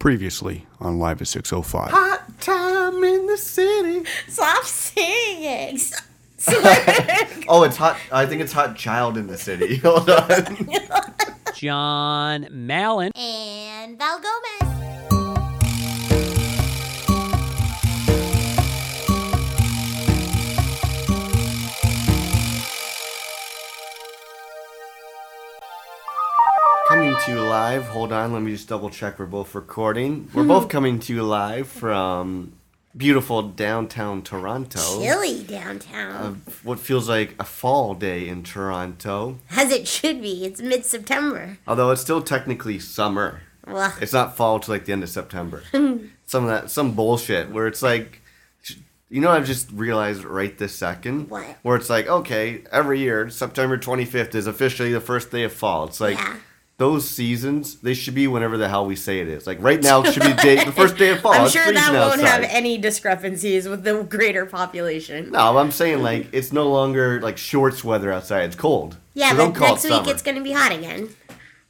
Previously on Live at 605. Hot time in the city. Stop singing. Stop- Oh, it's hot. I think it's hot child in the city. Hold on. John Mallon. and Val Gomez. To you live. Hold on. Let me just double check. We're both recording. We're both hmm. coming to you live from beautiful downtown Toronto. Chilly downtown. Of what feels like a fall day in Toronto. As it should be. It's mid September. Although it's still technically summer. Well, It's not fall till like the end of September. some of that, some bullshit where it's like, you know, I've just realized right this second. What? Where it's like, okay, every year September 25th is officially the first day of fall. It's like Yeah. Those seasons they should be whenever the hell we say it is. Like right now it should be the, day, the first day of fall. I'm It's sure that won't have any discrepancies with the greater population. No, I'm saying like it's no longer like shorts weather outside. It's cold. yeah, So but next it week summer. it's going to be hot again.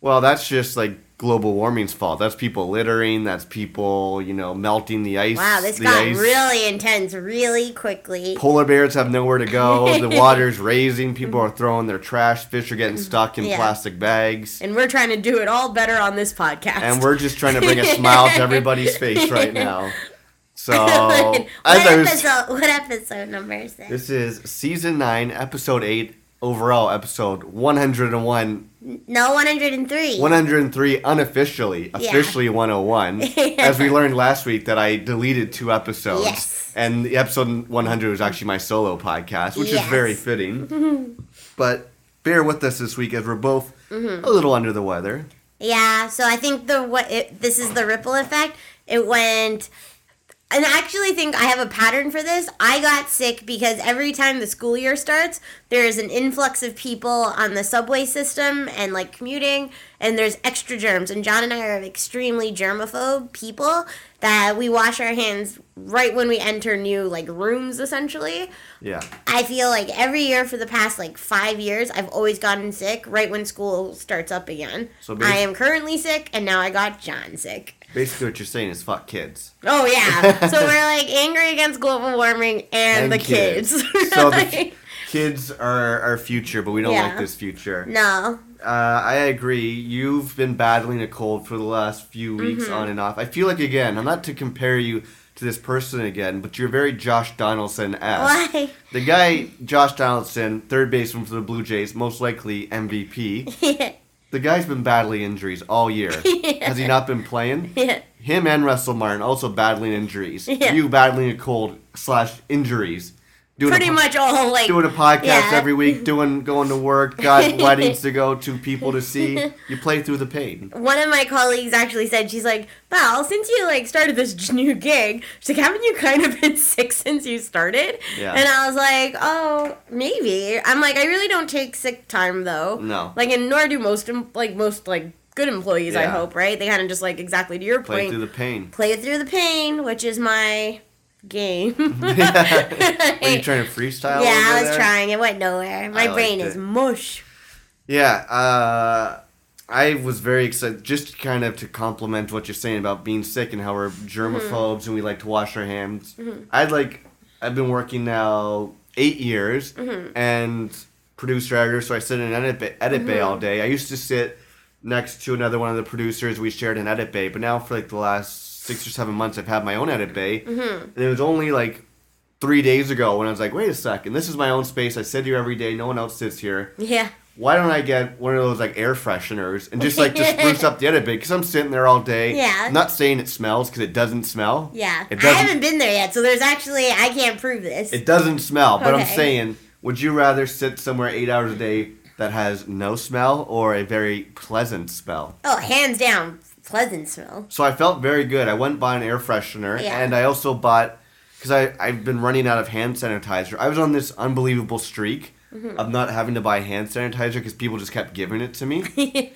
Well, that's just like global warming's fault. That's people littering. That's people, you know, melting the ice. Wow, this got ice. really intense really quickly. Polar bears have nowhere to go. The water's raising. People are throwing their trash. Fish are getting stuck in Yeah. plastic bags. And we're trying to do it all better on this podcast. And we're just trying to bring a smile to everybody's face right now. So, what, I was, episode, what episode number is this? this is season 9, episode 8, overall episode 101, No, 103. 103 unofficially, officially 101. As we learned last week that I deleted two episodes. Yes. And the episode 100 was actually my solo podcast, which is very fitting. but bear with us this week as we're both Mm-hmm. a little under the weather. Yeah, so I think the what it, this is the ripple effect. It went and I actually think I have a pattern for this. I got sick because every time the school year starts, there is an influx of people on the subway system and like commuting, and there's extra germs. And John and I are extremely germaphobe people that we wash our hands right when we enter new like rooms essentially. Yeah. I feel like every year for the past like five years, I've always gotten sick right when school starts up again. So I am currently sick, and now I got John sick. Basically, what you're saying is fuck kids. Oh yeah, so we're like angry against global warming and, the kids. so Like, f- kids are our future, but we don't Yeah. like this future. no, Uh, I agree. You've been battling a cold for the last few weeks Mm-hmm. on and off. I feel like, again, I'm not to compare you to this person again, but you're very Josh Donaldson esque. why? The guy, Josh Donaldson, third baseman for the Blue Jays, most likely MVP. The guy's been battling injuries all year. Has he not been playing? Yeah. Him and Russell Martin also battling injuries. Yeah. You battling a cold slash injuries. Doing Pretty a, much all like doing a podcast Yeah. every week, doing going to work, got weddings to go to, people to see. You play through the pain. one of my colleagues actually said she's like val since you like started this new gig she's like haven't you kind of been sick since you started Yeah. and i was like oh maybe i'm like i really don't take sick time though No. like and nor do most like most like good employees i hope right they kind of just like exactly to your Play point Play through the pain. play it through the pain which is my game Were you trying to freestyle? yeah i was there? trying it went nowhere my I brain is it. mush Yeah, uh, I was very excited just kind of to compliment what you're saying about being sick and how we're germaphobes and we like to wash our hands. Mm-hmm. I'd like, I've been working now eight years mm-hmm. and producer editor, so I sit in an edit bay, edit bay all mm-hmm. day. I used to sit next to another one of the producers. We shared an edit bay, but now for like the last six or seven months, I've had my own edit bay. Mm-hmm. And it was only like three days ago when I was like, wait a second, this is my own space. I sit here every day. No one else sits here yeah why don't I get one of those like air fresheners and just like just spruce up the edit bay? Because I'm sitting there all day. Yeah. I'm not saying it smells because it doesn't smell. yeah It i doesn't. haven't been there yet so there's actually i can't prove this It doesn't smell. But I'm saying, would you rather sit somewhere eight hours a day that has no smell or a very pleasant smell? Oh, hands down, pleasant smell. So I felt very good. I went and bought an air freshener, Yeah. and I also bought because I I've been running out of hand sanitizer. I was on this unbelievable streak Mm-hmm. of not having to buy hand sanitizer because people just kept giving it to me.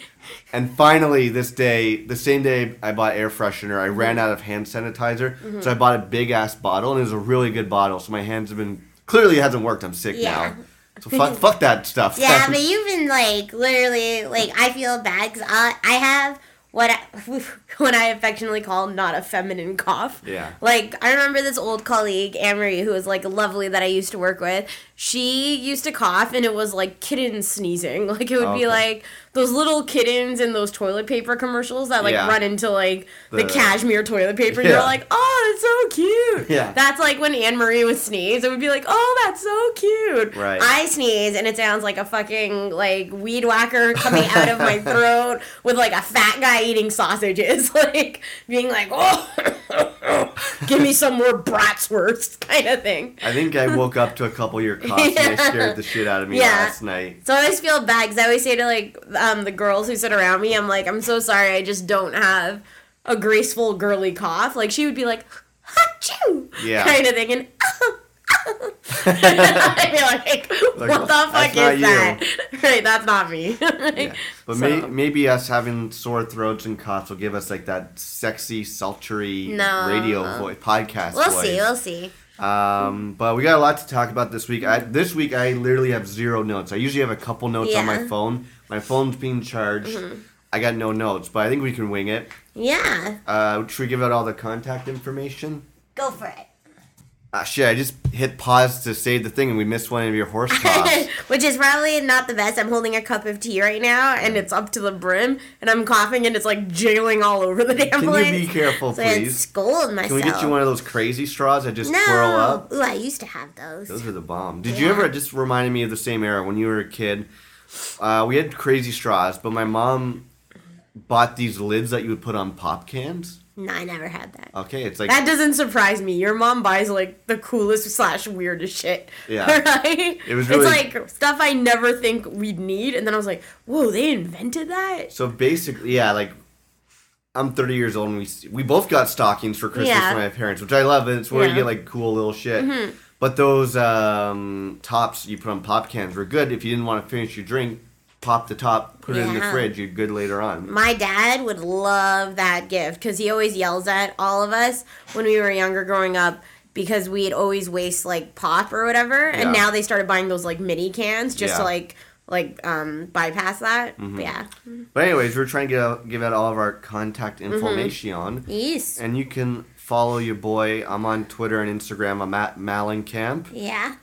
and finally, this day, the same day I bought air freshener, I Mm-hmm. ran out of hand sanitizer, so I bought a big ass bottle, and it was a really good bottle. So my hands have been clearly it hasn't worked. I'm sick Yeah. now. So fuck, fuck that stuff. Yeah, but you've been like literally like I feel bad because I I have what I, what I affectionately call not a feminine cough. Yeah. Like I remember this old colleague, Anne Marie, who was like lovely that I used to work with. She used to cough, and it was like kitten sneezing. Like it would Okay. be like those little kittens in those toilet paper commercials that like Yeah. run into like the, The- cashmere toilet paper. And you're like, oh, it's so cute. Yeah. That's like when Anne Marie would sneeze. It would be like, oh, that's so cute. Right. I sneeze, and it sounds like a fucking like weed whacker coming out of my throat with like a fat guy eating sausages, like being like, oh, give me some more bratwurst kind of thing. I think I woke up to a couple of and Yeah. scared the shit out of me Yeah. last night. So I always feel bad because I always say to like um, the girls who sit around me, I'm like, I'm so sorry, I just don't have a graceful girly cough. Like she would be like, achoo, Yeah. kind of thing, and. I'd be like, what Like, the fuck is you. that? Right, that's not me. Yeah. But So- may, maybe us having sore throats and coughs will give us like that sexy, sultry No. radio voice, podcast We'll voice. see, we'll see. Um, but we got a lot to talk about this week. I, this week I literally have zero notes. I usually have a couple notes on my Mm-hmm. phone. My phone's being charged. I got no notes, but I think we can wing it. Yeah, Uh, should we give out all the contact information? go for it. Ah, shit, I just hit pause to save the thing and we missed one of your horse coughs. Which is probably not the best. I'm holding a cup of tea right now, and it's up to the brim, and I'm coughing, and it's like jiggling all over the damn place. Can you place. be careful, so I please? scold myself. Can we get you one of those crazy straws that just No. twirl up? Ooh, I used to have those. Those are the bomb. Did you Yeah. ever just reminded me of the same era when you were a kid? Uh, we had crazy straws, but my mom bought these lids that you would put on pop cans. No, I never had that. Okay, it's like That doesn't surprise me. Your mom buys like the coolest slash weirdest shit. Yeah. Right? It was really- It's like stuff I never think we'd need, and then I was like, whoa, they invented that? so basically, yeah, like I'm 30 years old and we we both got stockings for Christmas Yeah. from my parents, which I love. And it's where you get like cool little shit. Mm-hmm. But those um, tops you put on pop cans were good. If you didn't want to finish your drink, pop the top, put it in the Yeah. fridge. You're good later on. My dad would love that gift because he always yells at all of us when we were younger growing up because we'd always waste like pop or whatever. Yeah. And now they started buying those like mini cans just to Yeah. like like um bypass that. Mm-hmm. But yeah. But anyways, we're trying to get out, give out all of our contact Mm-hmm. information. Yes. And you can follow your boy. I'm on Twitter and Instagram. I'm at Malencamp. Yeah.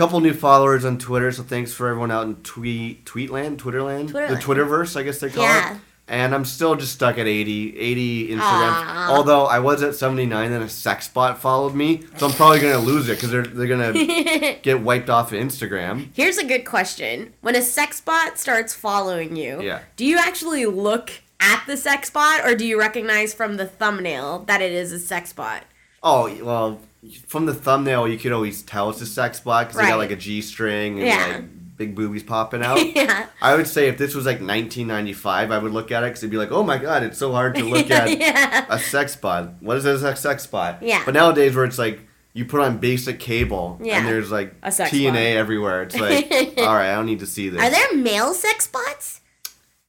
Couple new followers on Twitter, so thanks for everyone out in tweet Tweetland, Twitterland, the Twitterverse, I guess they call Yeah. it. And I'm still just stuck at 80, 80 Instagram. Aw. Although I was at 79, then a sex bot followed me, so I'm probably gonna lose it because they're they're gonna get wiped off of Instagram. Here's a good question. When a sex bot starts following you, Yeah. do you actually look at the sex bot or do you recognize from the thumbnail that it is a sex bot? Oh well, from the thumbnail you could always tell it's a sex bot because they got like a G string and Yeah. like big boobies popping out. yeah. I would say if this was like 1995, I would look at it because it'd be like, oh my god, it's so hard to look at yeah. a sex bot. What is a sex spot? Yeah. But nowadays, where it's like you put on basic cable Yeah. and there's like A sex TNA everywhere. It's like, all right, I don't need to see this. Are there male sex bots?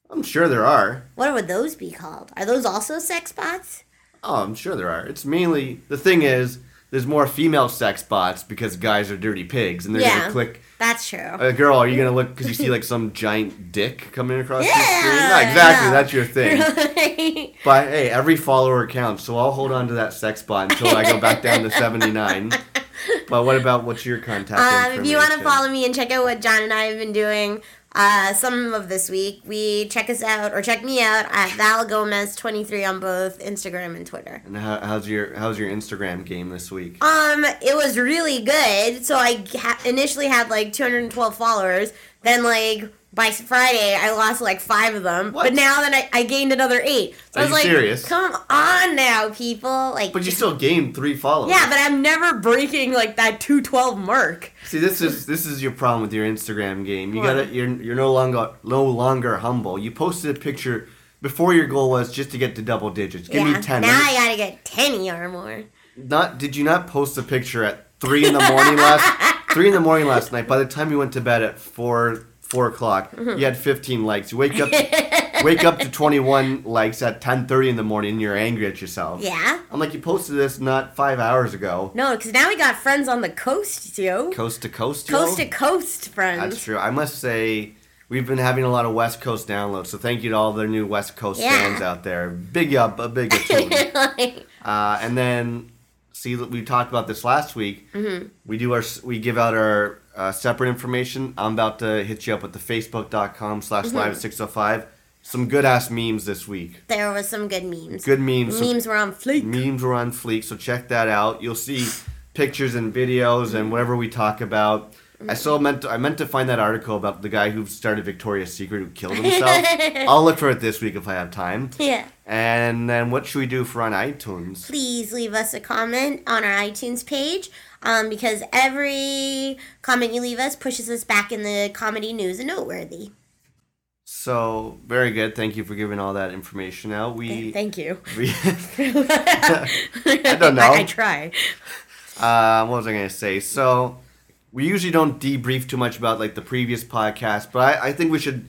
I'm sure there are. What would those be called? Are those also sex bots? Oh, I'm sure there are. It's mainly the thing is there's more female sex bots because guys are dirty pigs and they're Yeah. gonna click. That's true. Girl, are you gonna look because you see like some giant dick coming across your Yeah, screen? Not exactly. no. That's your thing. But hey, every follower counts, so I'll hold on to that sex bot until I go back down to 79. But what about what's your contact Um, if you want to follow me and check out what John and I have been doing, uh, some of this week, we check us out or check me out at Val Gomez twenty three on both Instagram and Twitter. And how, how's your how's your Instagram game this week? Um, it was really good. So I ha- initially had like 212 followers. Then like by Friday, I lost like five of them. What? But now that I, I gained another eight. So Are I was you like, serious? come on now, people. Like, But you still gained three followers. yeah, but I'm never breaking like that 212 mark. See, this is this is your problem with your Instagram game. You What? gotta you're you're no longer no longer humble. You posted a picture before your goal was just to get to double digits. Give yeah. me ten. Now I gotta get 10 or more. Not did you not post a picture at three in the morning last three in the morning last night? By the time you went to bed at four four o'clock, Mm-hmm. you had fifteen likes. You wake up wake up to twenty one likes at ten thirty in the morning, and you're angry at yourself. Yeah. I'm like, you posted this not five hours ago. No, because now we got friends on the coast, yo. Coast to coast, yo. Coast to coast friends. That's true. I must say, we've been having a lot of West Coast downloads. So thank you to all the new West Coast Yeah. fans out there. Big up, a big tune. uh, and then see we talked about this last week. Mm-hmm. We do our we give out our uh, separate information. I'm about to hit you up with the facebook.com slash Mm-hmm. live 605. Some good ass memes this week. there was some good memes. Good memes. memes were on fleek. memes were on fleek, so check that out. You'll see pictures and videos and whatever we talk about. I still meant to, I meant to find that article about the guy who started Victoria's Secret who killed himself. I'll look for it this week if I have time. Yeah. And then what should we do for on iTunes? please leave us a comment on our iTunes page um, because every comment you leave us pushes us back in the comedy news and noteworthy. So very good. Thank you for giving all that information out. We Thank you. we I don't know. I, I try. uh, what was I gonna say? So we usually don't debrief too much about like the previous podcast, but I, I think we should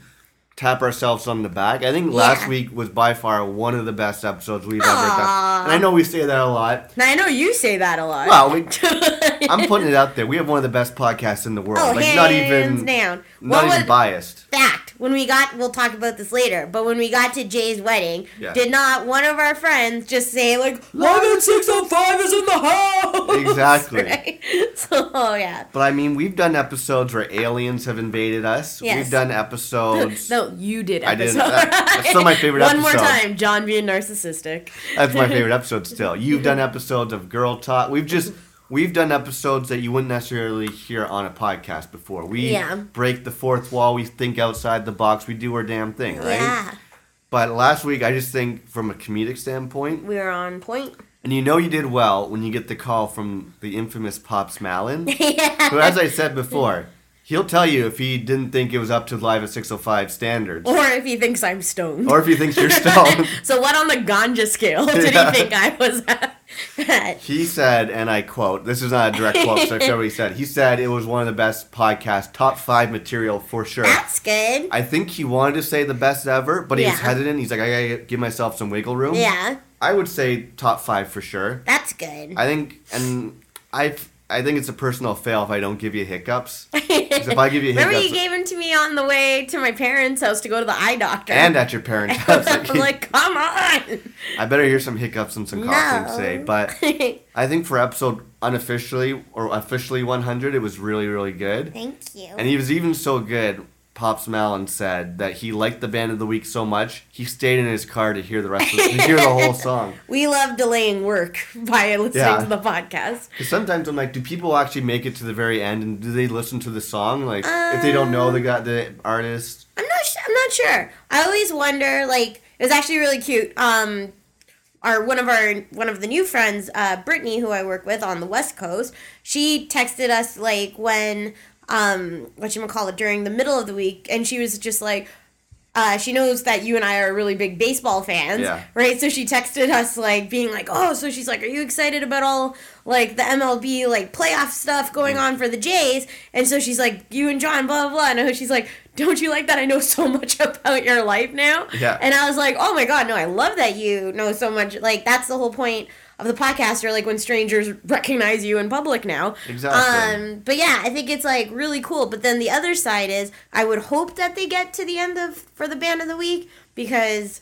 tap ourselves on the back. I think last week was by far one of the best episodes we've ever done, and I know we say that a lot. Now I know you say that a lot. Well, we, I'm putting it out there. We have one of the best podcasts in the world. Oh, like hands not even down. not What even was- biased. Fact. When we got, we'll talk about this later. But when we got to Jay's wedding, Yeah. did not one of our friends just say like, Live at 605 is in the house! Exactly. Right? So oh, yeah. But I mean, we've done episodes where aliens have invaded us. Yes. We've done episodes. No, you did I episode. didn't. That- that's still my favorite One episode. more time, John being narcissistic. That's my favorite episode still. You've done episodes of Girl Talk. We've just we've done episodes that you wouldn't necessarily hear on a podcast before. We Yeah. break the fourth wall, we think outside the box, we do our damn thing, right? Yeah. But last week I just think from a comedic standpoint, We were on point. and you know you did well when you get the call from the infamous Pops Malin. yeah. who as I said before, he'll tell you if he didn't think it was up to live at six oh five standards. Or if he thinks I'm stoned. Or if he thinks you're stoned. so what on the ganja scale did Yeah. he think I was at? He said, and I quote, this is not a direct quote, so I what he said. He said it was one of the best podcasts, top five material for sure. That's good. I think he wanted to say the best ever, but he was Yeah. hesitant. He's like, I gotta give myself some wiggle room. Yeah. I would say top five for sure. That's good. I think, and I, I think it's a personal fail if I don't give you hiccups. if I give you Remember hiccups, you gave him to me on the way to my parents' house to go to the eye doctor. and at your parents' house, I'm like, like, come on. I better hear some hiccups and some coughing No. say. But I think for episode unofficially or officially 100, it was really, really good. Thank you. And he was even so good. Pops Malin said that he liked the band of the week so much he stayed in his car to hear the rest of to hear the whole song. We love delaying work by listening Yeah. to the podcast. Because sometimes I'm like, do people actually make it to the very end and do they listen to the song? Like if they don't know the got the artist. I'm not. Sh- I'm not sure. I always wonder. Like, it was actually really cute. Um, our one of our one of the new friends, uh, Brittany, who I work with on the West Coast, she texted us like when um what you call it during the middle of the week, and she was just like. Uh, she knows that you and I are really big baseball fans, Yeah. right? So she texted us like being like, "Oh, so she's like, are you excited about all like the MLB like playoff stuff going on for the Jays?" And so she's like, "You and John, blah blah." blah. And she's like, "Don't you like that? I know so much about your life now." Yeah. And I was like, "Oh my god, no! I love that you know so much. Like that's the whole point of the podcast, or like when strangers recognize you in public now." Exactly. Um, but yeah, I think it's like really cool. But then the other side is, I would hope that they get to the end of for the band of the week because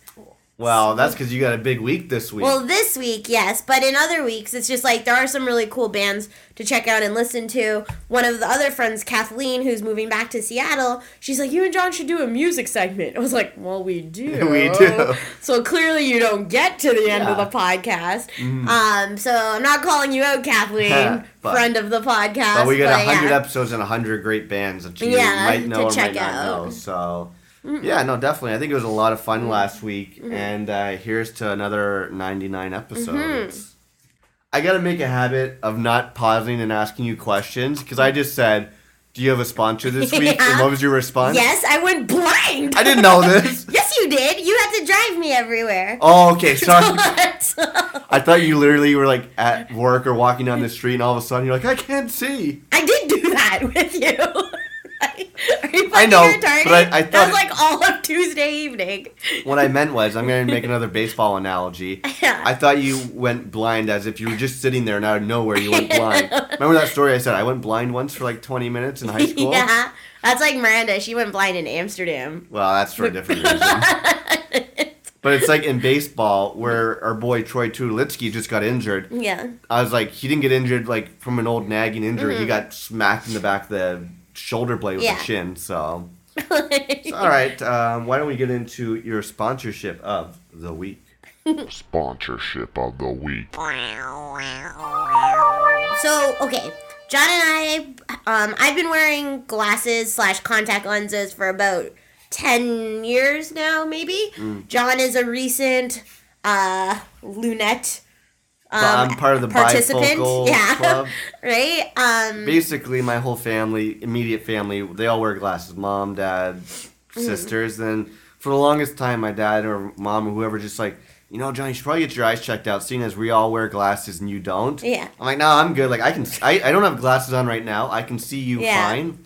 Well, that's because you got a big week this week. well, this week, yes, but in other weeks, it's just like there are some really cool bands to check out and listen to. One of the other friends, Kathleen, who's moving back to Seattle, she's like, "You and John should do a music segment." I was like, "Well, we do, We do. So clearly, you don't get to the end of Yeah. the podcast. Um, so I'm not calling you out, Kathleen, But- friend of the podcast. but we got a hundred yeah. episode and a hundred great bands that you Yeah, might know or might not out. know. So. Yeah, no, definitely. I think it was a lot of fun last week, Mm-hmm. and uh, here's to another 99 episodes. I got to make a habit of not pausing and asking you questions because I just said, "Do you have a sponsor this week?" Yeah. And what was your response? Yes, I went blind. I didn't know this. yes, you did. You had to drive me everywhere. Oh, okay. Sorry. I thought you literally were like at work or walking down the street, and all of a sudden you're like, "I can't see." I did do that with you. Are you I know, retarded? but I- I that thought was like all of Tuesday evening. What I meant was, I'm going to make another baseball analogy. Yeah. I thought you went blind as if you were just sitting there and out of nowhere you went blind. Remember that story I said? I went blind once for like 20 minutes in high school? yeah, that's like Miranda. She went blind in Amsterdam. Well, that's for a different reason. But it's like in baseball where our boy Troy Tulowitzki just got injured. Yeah. I was like, he didn't get injured like from an old nagging injury. Mm-hmm. He got smacked in the back of the shoulder blade with Yeah. a chin. So, So, all right. Um, why don't we get into your sponsorship of the week? Sponsorship of the week. So okay, John and I, um, I've been wearing glasses slash contact lenses for about ten years now, maybe. Mm. John is a recent uh, lunette. But I'm part of the bifocal yeah, club. right. Um, Basically, my whole family, immediate family, they all wear glasses. Mom, dad, Mm-hmm. sisters. And for the longest time, my dad or mom or whoever just like, you know, Johnny, you should probably get your eyes checked out, seeing as we all wear glasses and you don't. Yeah. I'm like, no, I'm good. Like I can, I, I don't have glasses on right now. I can see you Yeah. Mm-hmm. fine.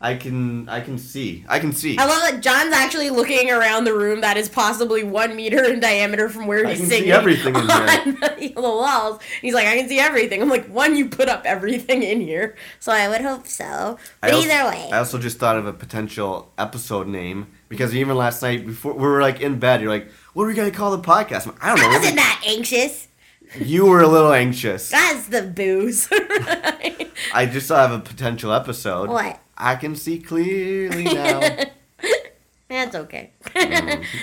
I can, I can see. I can see. I love that John's actually looking around the room that is possibly one meter in diameter from where I he's can see everything in the walls. He's like, I can see everything. I'm like, one, you put up everything in here. So I would hope so. But also- either way. I also just thought of a potential episode name because even last night before we were like in bed, you're like, "What are we gonna call the podcast?" Like, I don't know. I wasn't we- that anxious. You were a little anxious. That's the booze. I just have a potential episode. what? I can see clearly now. That's okay.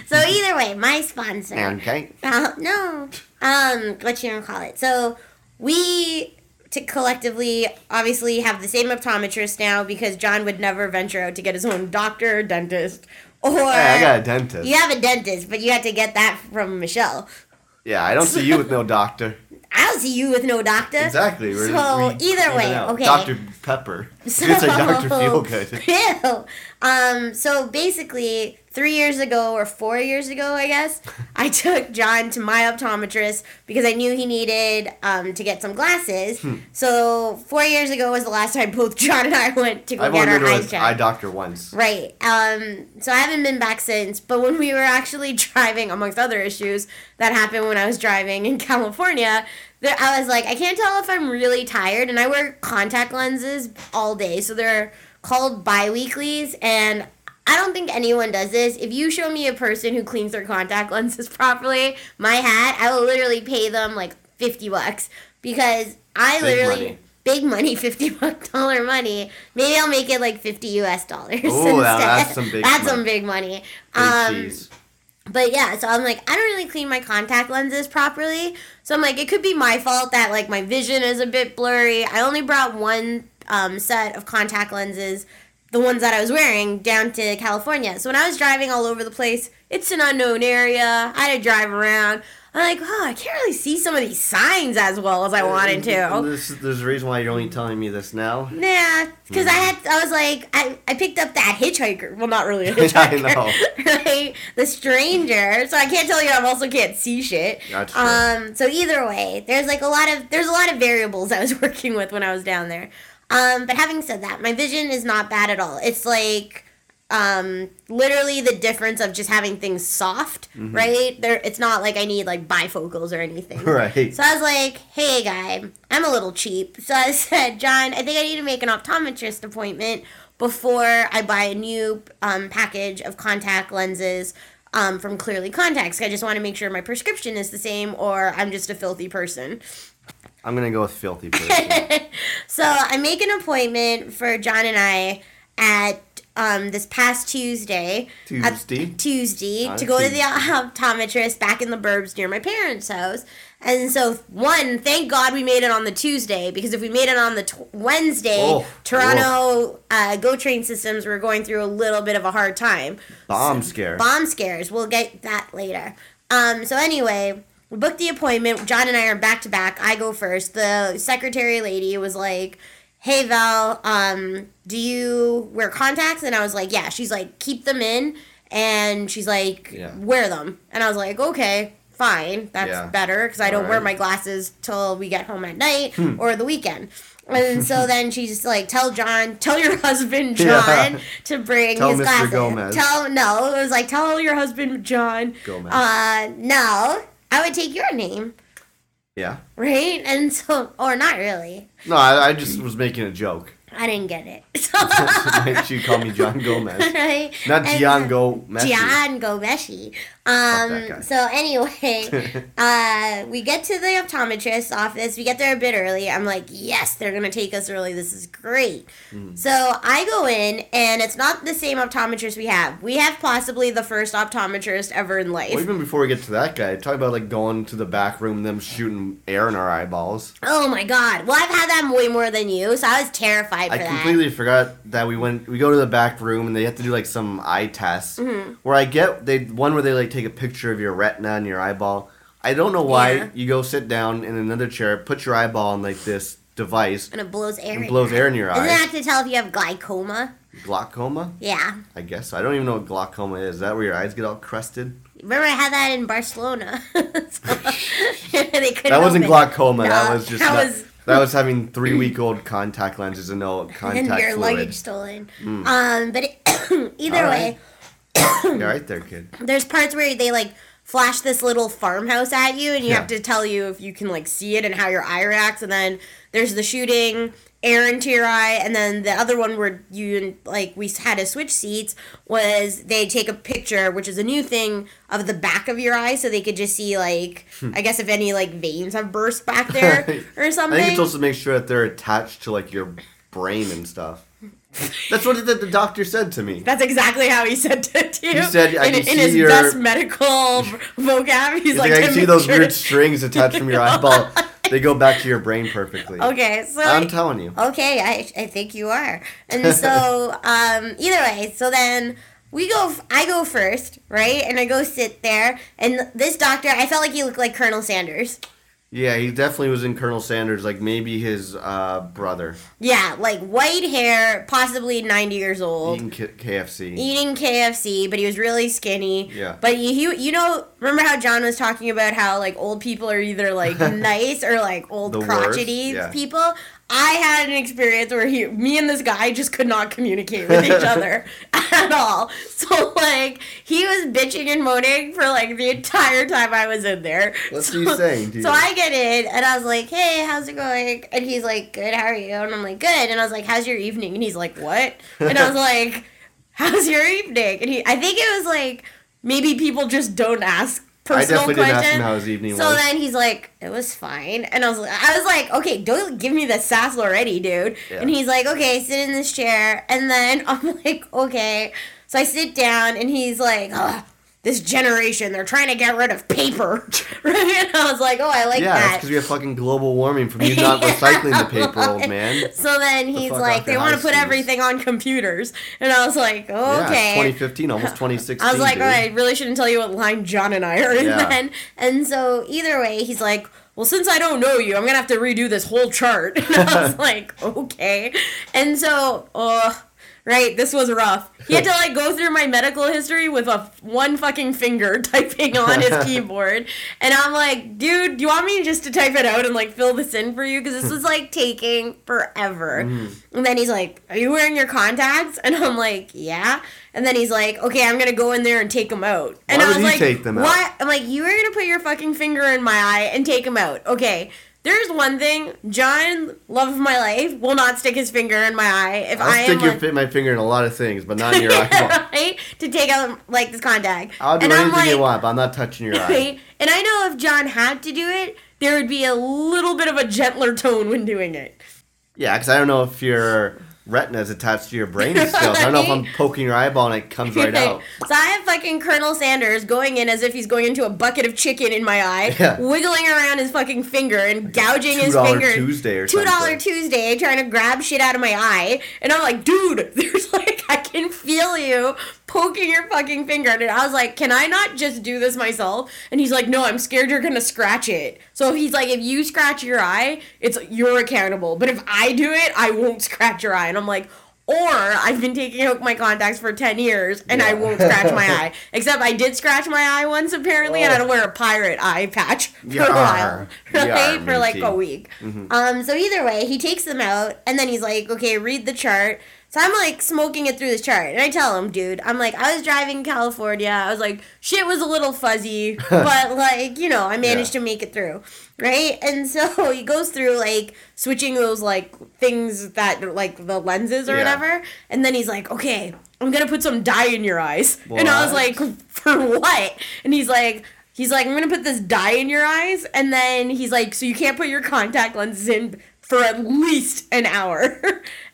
so either way, my sponsor. okay. Uh, no. Um, what you gonna call it? So we to collectively obviously have the same optometrist now because John would never venture out to get his own doctor or dentist. Or Hey, I got a dentist. you have a dentist, but you had to get that from Michelle. Yeah, I don't see you with no doctor. I don't see you with no doctor. Exactly. We're, So, we either way, okay. Dr. Pepper. You could say Dr. Feelgood. Ew. Um, so basically, three years ago or four years ago, I guess, I took John to my optometrist because I knew he needed um, to get some glasses. Hmm. So four years ago was the last time both John and I went to go I've get our been to eyes checked. eye doctor once. Right. Um, so I haven't been back since. But when we were actually driving, amongst other issues that happened when I was driving in California, there, I was like, I can't tell if I'm really tired, and I wear contact lenses all day, so they're called biweeklies, and. I don't think anyone does this. If you show me a person who cleans their contact lenses properly, my hat, I will literally pay them like 50 bucks because I Big literally money. big money, 50 buck dollar money. Maybe I'll make it like 50 US dollars now that's some big That's money. some big money. Big Um, cheese. but yeah, so I'm like, I don't really clean my contact lenses properly. So I'm like, it could be my fault that like my vision is a bit blurry. I only brought one um, set of contact lenses, the ones that I was wearing, down to California. So when I was driving all over the place, it's an unknown area. I had to drive around. I'm like, oh, I can't really see some of these signs as well as I wanted to. This, there's a reason why you're only telling me this now. Nah, because I had, I was like, I, I picked up that hitchhiker. Well, not really a I hitchhiker. know. right? The stranger. So I can't tell you I also can't see shit. That's true. Um, so either way, there's like a lot of there's a lot of variables I was working with when I was down there. Um, but having said that, my vision is not bad at all. It's like um literally the difference of just having things soft Mm-hmm. right there it's not like i need like bifocals or anything Right. so I was like, hey, guy, I'm a little cheap. So I said, John, I think I need to make an optometrist appointment before I buy a new um, package of contact lenses um, from Clearly Contacts. I just want to make sure my prescription is the same or I'm just a filthy person. I'm gonna go with filthy person. So I make an appointment for John and I at um, this past Tuesday. at- Tuesday? Tuesday On to go to the optometrist back in the burbs near my parents' house. And so, one, thank God we made it on the Tuesday because if we made it on the t- Wednesday, Oh, Toronto uh, Go Train systems were going through a little bit of a hard time Bomb scare. bomb scares. We'll get that later. Um, so anyway, we booked the appointment. John and I are back to back. I go first. The secretary lady was like, "Hey Val, um, do you wear contacts?" And I was like, "Yeah." She's like, "Keep them in," and she's like, Yeah. "Wear them." And I was like, "Okay." Fine, that's Yeah. better because I don't wear my glasses till we get home at night Hmm. or the weekend. And so then she's like, "Tell John, tell your husband John Yeah. to bring Tell his Mr. glasses." Gomez. Tell no, it was like, "Tell your husband John." Gomez. Uh, no, I would take your name, Yeah. right? And so, or not really. No, I, I just was making a joke. I didn't get it. she called me John Gomez, right? not And- Gian Gomez. Jian Ghomeshi. Um, so anyway, uh, we get to the optometrist's office. We get there a bit early. I'm like, yes, they're gonna take us early. This is great. Hmm. So I go in, and it's not the same optometrist we have. We have possibly the first optometrist ever in life. Well, even before we get to that guy, talk about like going to the back room, them shooting air in our eyeballs. oh my god! Well, I've had that way more than you, so I was terrified I that. completely forgot that we went. We go to the back room and they have to do like some eye tests. Mm-hmm. Where I get they one where they like take a picture of your retina and your eyeball. I don't know why Yeah. you go sit down in another chair, put your eyeball on like this device, and it blows air. It in blows your air in your Isn't eye. that to tell if you have glaucoma? glaucoma. Yeah. I guess I don't even know what glaucoma is. Is that where your eyes get all crusted? Remember, I had that in Barcelona. So, That wasn't glaucoma. that was just that not- was- that was having three week old contact lenses and no contact. Lenses. And your fluid. luggage stolen. Um, but it, either All way, You're right there, kid. there's parts where they like flash this little farmhouse at you, and you Yeah. have to tell you if you can like see it and how your eye reacts. And then there's the shooting air into your eye, and then the other one where you like we had to switch seats was they take a picture, which is a new thing of the back of your eye, so they could just see like I guess if any like veins have burst back there or Hmm. I something. think it's also to make sure that they're attached to like your brain and stuff. That's what the, the doctor said to me. That's exactly how he said it to you. He said, I in, can in see his your- best medical vocab. He's He's like, like, I "To can see those sure weird strings attached from your eyeball. They go back to your brain perfectly. Okay, so I'm telling you. okay, I, I think you are. And so, um, either way, so then we go. I go first, right? And I go sit there, and this doctor, I felt like he looked like Colonel Sanders. Yeah, he definitely was in Colonel Sanders, like maybe his uh, brother Yeah, like white hair, possibly ninety years old. eating K- KFC. eating KFC, but he was really skinny. Yeah. But you, you, you know, remember how John was talking about how like old people are either like nice or like old crotchety yeah. people. I had an experience where he, me and this guy just could not communicate with each other at all. So like he was bitching and moaning for like the entire time I was in there. What's so, he saying? So I get in and I was like, "Hey, how's it going?" And he's like, "Good. How are you?" And I'm like, "Good." And I was like, "How's your evening?" And he's like, "What?" And I was like, "How's your evening?" And he, I think it was like maybe people just don't ask I personal definitely didn't ask him how his evening so was. then he's like, "It was fine," and I was like, "I was like, okay, don't give me the sass already, dude." Yeah. And he's like, "Okay, sit in this chair," and then I'm like, "Okay." So I sit down, and he's like, Ugh, "This generation, they're trying to get rid of paper,"? And I was like, "Oh, I like yeah, that." because we have fucking global warming from you not recycling the paper, old man. So then he's like, they want to put everything on computers, and I was like, Yeah, okay. it's 2015, almost 2016. I was like, dude. right, I really shouldn't tell you what line John and I are in Yeah. then. And so either way, he's like, well, since I don't know you, I'm gonna have to redo this whole chart. And I was like, okay. And so, uh, right, this was rough. He had to like go through my medical history with a one fucking finger typing on his keyboard, and I'm like, dude, do you want me just to type it out and like fill this in for you? Because this was like taking forever. Mm-hmm. And then he's like, are you wearing your contacts? And I'm like, yeah. And then he's like, okay, I'm gonna go in there and take them out. And Why I was he like, take them out? what? I'm like, you were gonna put your fucking finger in my eye and take them out. Okay. There's one thing, John, love of my life, will not stick his finger in my eye if I'll I am stick your like, my finger in a lot of things, but not in your eye. right? To take out like this contact. I'll do and anything like, you want, but I'm not touching your eye. And I know if John had to do it, there would be a little bit of a gentler tone when doing it. Yeah, because I don't know if your retina is attached to your brain still. So I don't know if I'm poking your eyeball and it comes right out. So I have fucking Colonel Sanders going in as if he's going into a bucket of chicken in my eye, Yeah. wiggling around his fucking finger and gouging his $2 finger. Tuesday or Two dollar something. Tuesday, trying to grab shit out of my eye, and I'm like, dude, there's like I can feel you poking your fucking finger, and I was like, can I not just do this myself? And he's like, no, I'm scared you're gonna scratch it. So he's like, if you scratch your eye, it's you're accountable, but if I do it, I won't scratch your eye, and I'm like. or I've been taking out my contacts for 10 years and I won't scratch my eye. Except I did scratch my eye once apparently and I had to wear a pirate eye patch for a while. Right? For like matey. a week. Um, so either way, he takes them out and then he's like, okay, read the chart. So I'm like smoking it through this chart, and I tell him, dude, I'm like, I was driving in California. I was like, shit was a little fuzzy, but like, you know, I managed Yeah. to make it through, right? And so he goes through like switching those like things that like the lenses or Yeah. whatever, and then he's like, okay, I'm gonna put some dye in your eyes, and I was like, for what? And he's like. He's like, I'm gonna put this dye in your eyes, and then he's like, so you can't put your contact lenses in for at least an hour.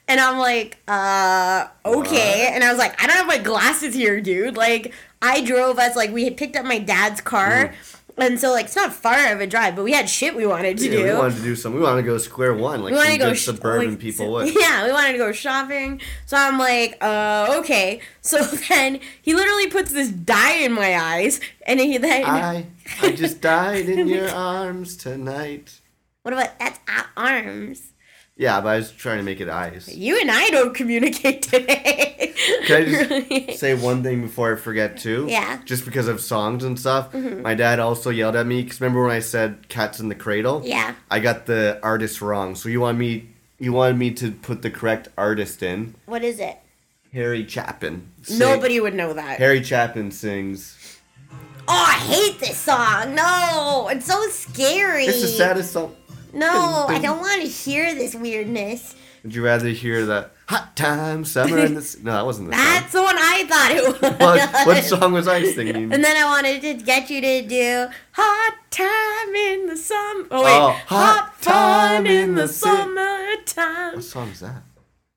And I'm like, uh, okay. And I was like, I don't have my glasses here, dude. Like, I drove us, like, we had picked up my dad's car, and so like it's not far of a drive, but we had shit we wanted to Yeah, do. we wanted to do something. We wanted to go square one, like We wanted some to go good sh- suburban like, people would. Yeah, we wanted to go shopping. So I'm like, uh, okay. So then he literally puts this dye in my eyes, and he then I, I just died in your arms tonight. what about that's at arms? Yeah, but I was trying to make it eyes. You and I don't communicate today. Can I just say one thing before I forget too? Yeah. Just because of songs and stuff. Mm-hmm. My dad also yelled at me because remember when I said "Cats in the Cradle"? yeah. I got the artist wrong. So you want me? You wanted me to put the correct artist in. What is it? Harry Chapin. Sing- Nobody would know that. Harry Chapin sings. Oh, I hate this song. No, it's so scary. It's the saddest song. No, I don't want to hear this weirdness. Would you rather hear the "Hot Time Summer" in the? s- No, that wasn't the That's the one I thought it was. song. What, what song was I singing? And then I wanted to get you to do hot time in the summer. Oh wait, Oh, hot, Time in the summertime. what song is that?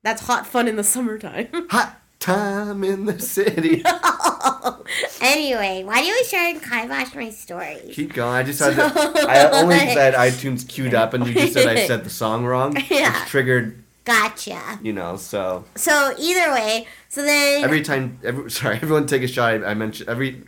That's hot fun in the summertime. Hot time in the city. anyway, why do you always try to kibosh my stories? Keep going. I just had the, I only said iTunes queued up, and you just said I said the song wrong. Yeah. Which triggered, Gotcha. you know. So So either way, so then every time, every, sorry, everyone take a shot. I, I mentioned every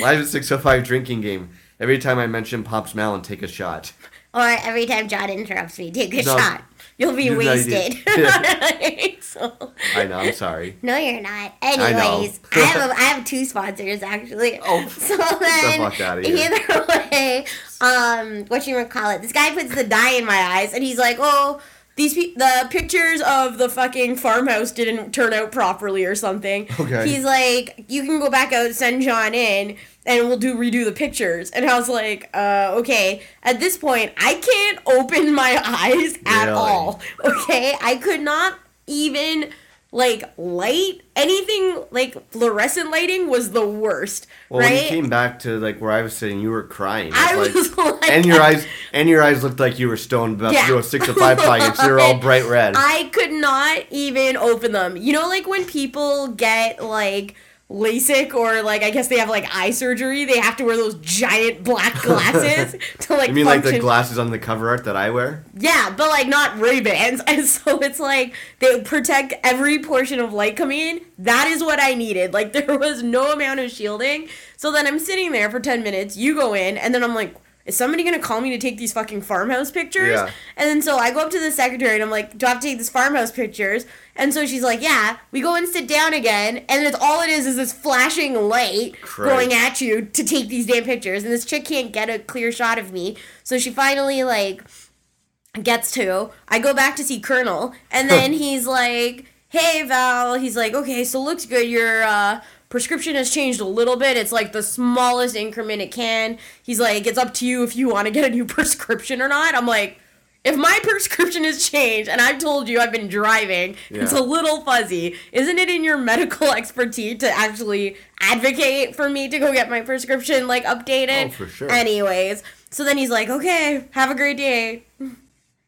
live at six oh five drinking game. Every time I mention Pops Malin, take a shot. or every time John interrupts me, take a No. shot. You'll be No, wasted. so, I know. I'm sorry. no, you're not. I. Anyways, I, have a, I have two sponsors actually. Oh, so then here. either way, um, what you call it? This guy puts the dye in my eyes, and he's like, "Oh, these pe- the pictures of the fucking farmhouse didn't turn out properly or something." Okay. He's like, "You can go back out, send John in." And we'll do redo the pictures. And I was like, uh, okay. At this point, I can't open my eyes at Really? all. Okay? I could not even like light anything like fluorescent lighting was the worst. Well, right? when you came back to like where I was sitting, you were crying. I It's was like, and your eyes, and your eyes looked like you were stoned about Yeah. to do a six or five package. They were all bright red. I could not even open them. You know, like when people get like LASIK or like I guess they have like eye surgery, they have to wear those giant black glasses to like. You mean like the glasses on the cover art that I wear? Yeah, but like not Ray Bans, and so it's like they protect every portion of light coming in. That is what I needed. Like there was no amount of shielding. So then I'm sitting there for ten minutes. You go in, and then I'm like, is somebody gonna call me to take these fucking farmhouse pictures? Yeah. And then so I go up to the secretary and I'm like, do I have to take these farmhouse pictures? And so she's like, yeah. We go and sit down again, and it's all it is is this flashing light Christ. going at you to take these damn pictures. And this chick can't get a clear shot of me. So she finally like gets to. I go back to see Colonel, and then he's like, "Hey Val," he's like, "Okay, so looks good. Your uh, prescription has changed a little bit. It's like the smallest increment it can." He's like, "It's up to you if you want to get a new prescription or not." I'm like. If my prescription has changed and I've told you I've been driving, it's a little fuzzy. Isn't it in your medical expertise to actually advocate for me to go get my prescription like updated? Oh, for sure. Anyways, so then he's like, "Okay, have a great day."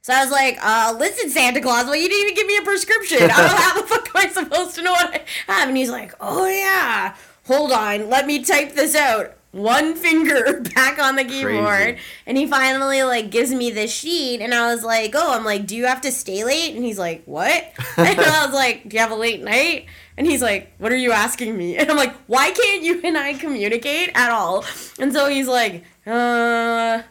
So I was like, uh, listen, Santa Claus, well, you didn't even give me a prescription. I don't how the fuck am I supposed to know what I have? And he's like, oh, yeah. Hold on, let me type this out. One finger back on the keyboard. Crazy. And he finally, like, gives me this sheet. And I was like, oh, I'm like, do you have to stay late? And he's like, what? and I was like, do you have a late night? And he's like, what are you asking me? And I'm like, why can't you and I communicate at all? And so he's like, uh,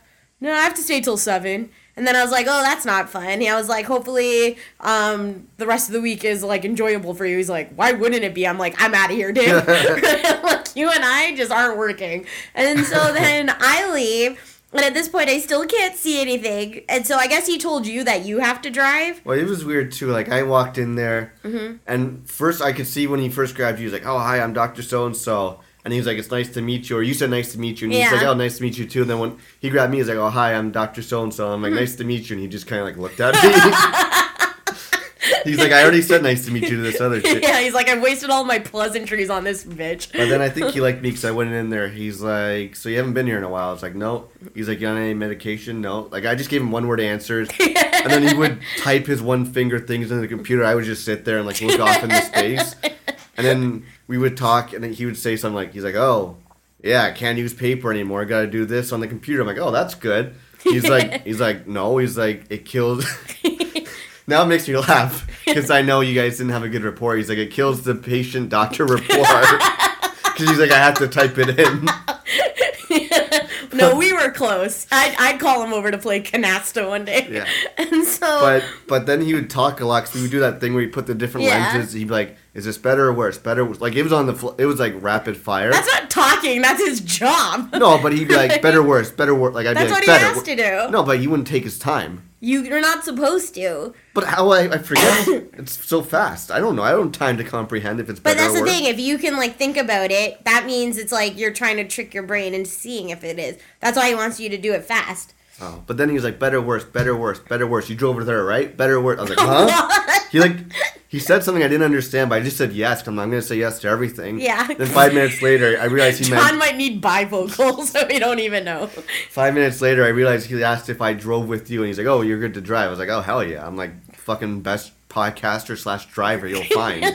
no, I have to stay till seven. And then I was like, oh, that's not fun. I was like, hopefully um, the rest of the week is like enjoyable for you. He's like, why wouldn't it be? I'm like, I'm out of here, dude. like, you and I just aren't working. And so then I leave. And at this point, I still can't see anything. And so I guess he told you that you have to drive. Well, it was weird too. Like I walked in there, Mm-hmm. and first I could see when he first grabbed you, he was like, "Oh, hi, I'm Doctor So and So," and he was like, "It's nice to meet you," or you said, "Nice to meet you," and he's like, "Oh, nice to meet you too." And then when he grabbed me, he's like, "Oh, hi, I'm Doctor So and So." I'm Mm-hmm. like, "Nice to meet you," and he just kind of like looked at me. he's like, "I already said nice to meet you to this other chick." yeah, he's like, I've wasted all my pleasantries on this bitch. But then I think he liked me because I went in there. He's like, "So you haven't been here in a while?" I was like, "No." He's like, "You on any medication?" No. Like I just gave him one word answers, and then he would type his one finger things into the computer. I would just sit there and like look off in the space, and then we would talk, and then he would say something like, "He's like, oh, yeah, I can't use paper anymore. I got to do this on the computer." I'm like, "Oh, that's good." He's like, he's like, no. He's like, it kills. now it makes me laugh because I know you guys didn't have a good rapport. He's like, it kills the patient doctor rapport. Because he's like, I have to type it in. No, we were close. I'd, I'd call him over to play canasta one day. Yeah. And so. But but then he would talk a lot. Cause we would do that thing where he put the different Yeah. lenses. He'd be like, "Is this better or worse? Better?" Like it was on the. Fl- it was like rapid fire. that's not talking, that's his job. no, but he'd be like, "Better, worse, better, worse." Like I'd That's be what he "Better." has to do. No, but he wouldn't take his time. You, you're not supposed to. But how I, I forget. it's so fast. I don't know. I don't have time to comprehend if it's But better that's or the worse. thing. If you can like think about it, that means it's like you're trying to trick your brain into seeing if it is. That's why he wants you to do it fast. Oh, but then he was like, "Better, worse, better, worse, better, worse." You drove over there, right? Better, worse. I was like, "Huh?" he like, he said something I didn't understand, but I just said yes. I'm, I'm gonna say yes to everything. Yeah. Then five minutes later, I realized he John meant. might need bifocals, so we don't even know. Five minutes later, I realized he asked if I drove with you, and he's like, "Oh, you're good to drive." I was like, "Oh, hell yeah!" I'm like, "Fucking best podcaster slash driver you'll find."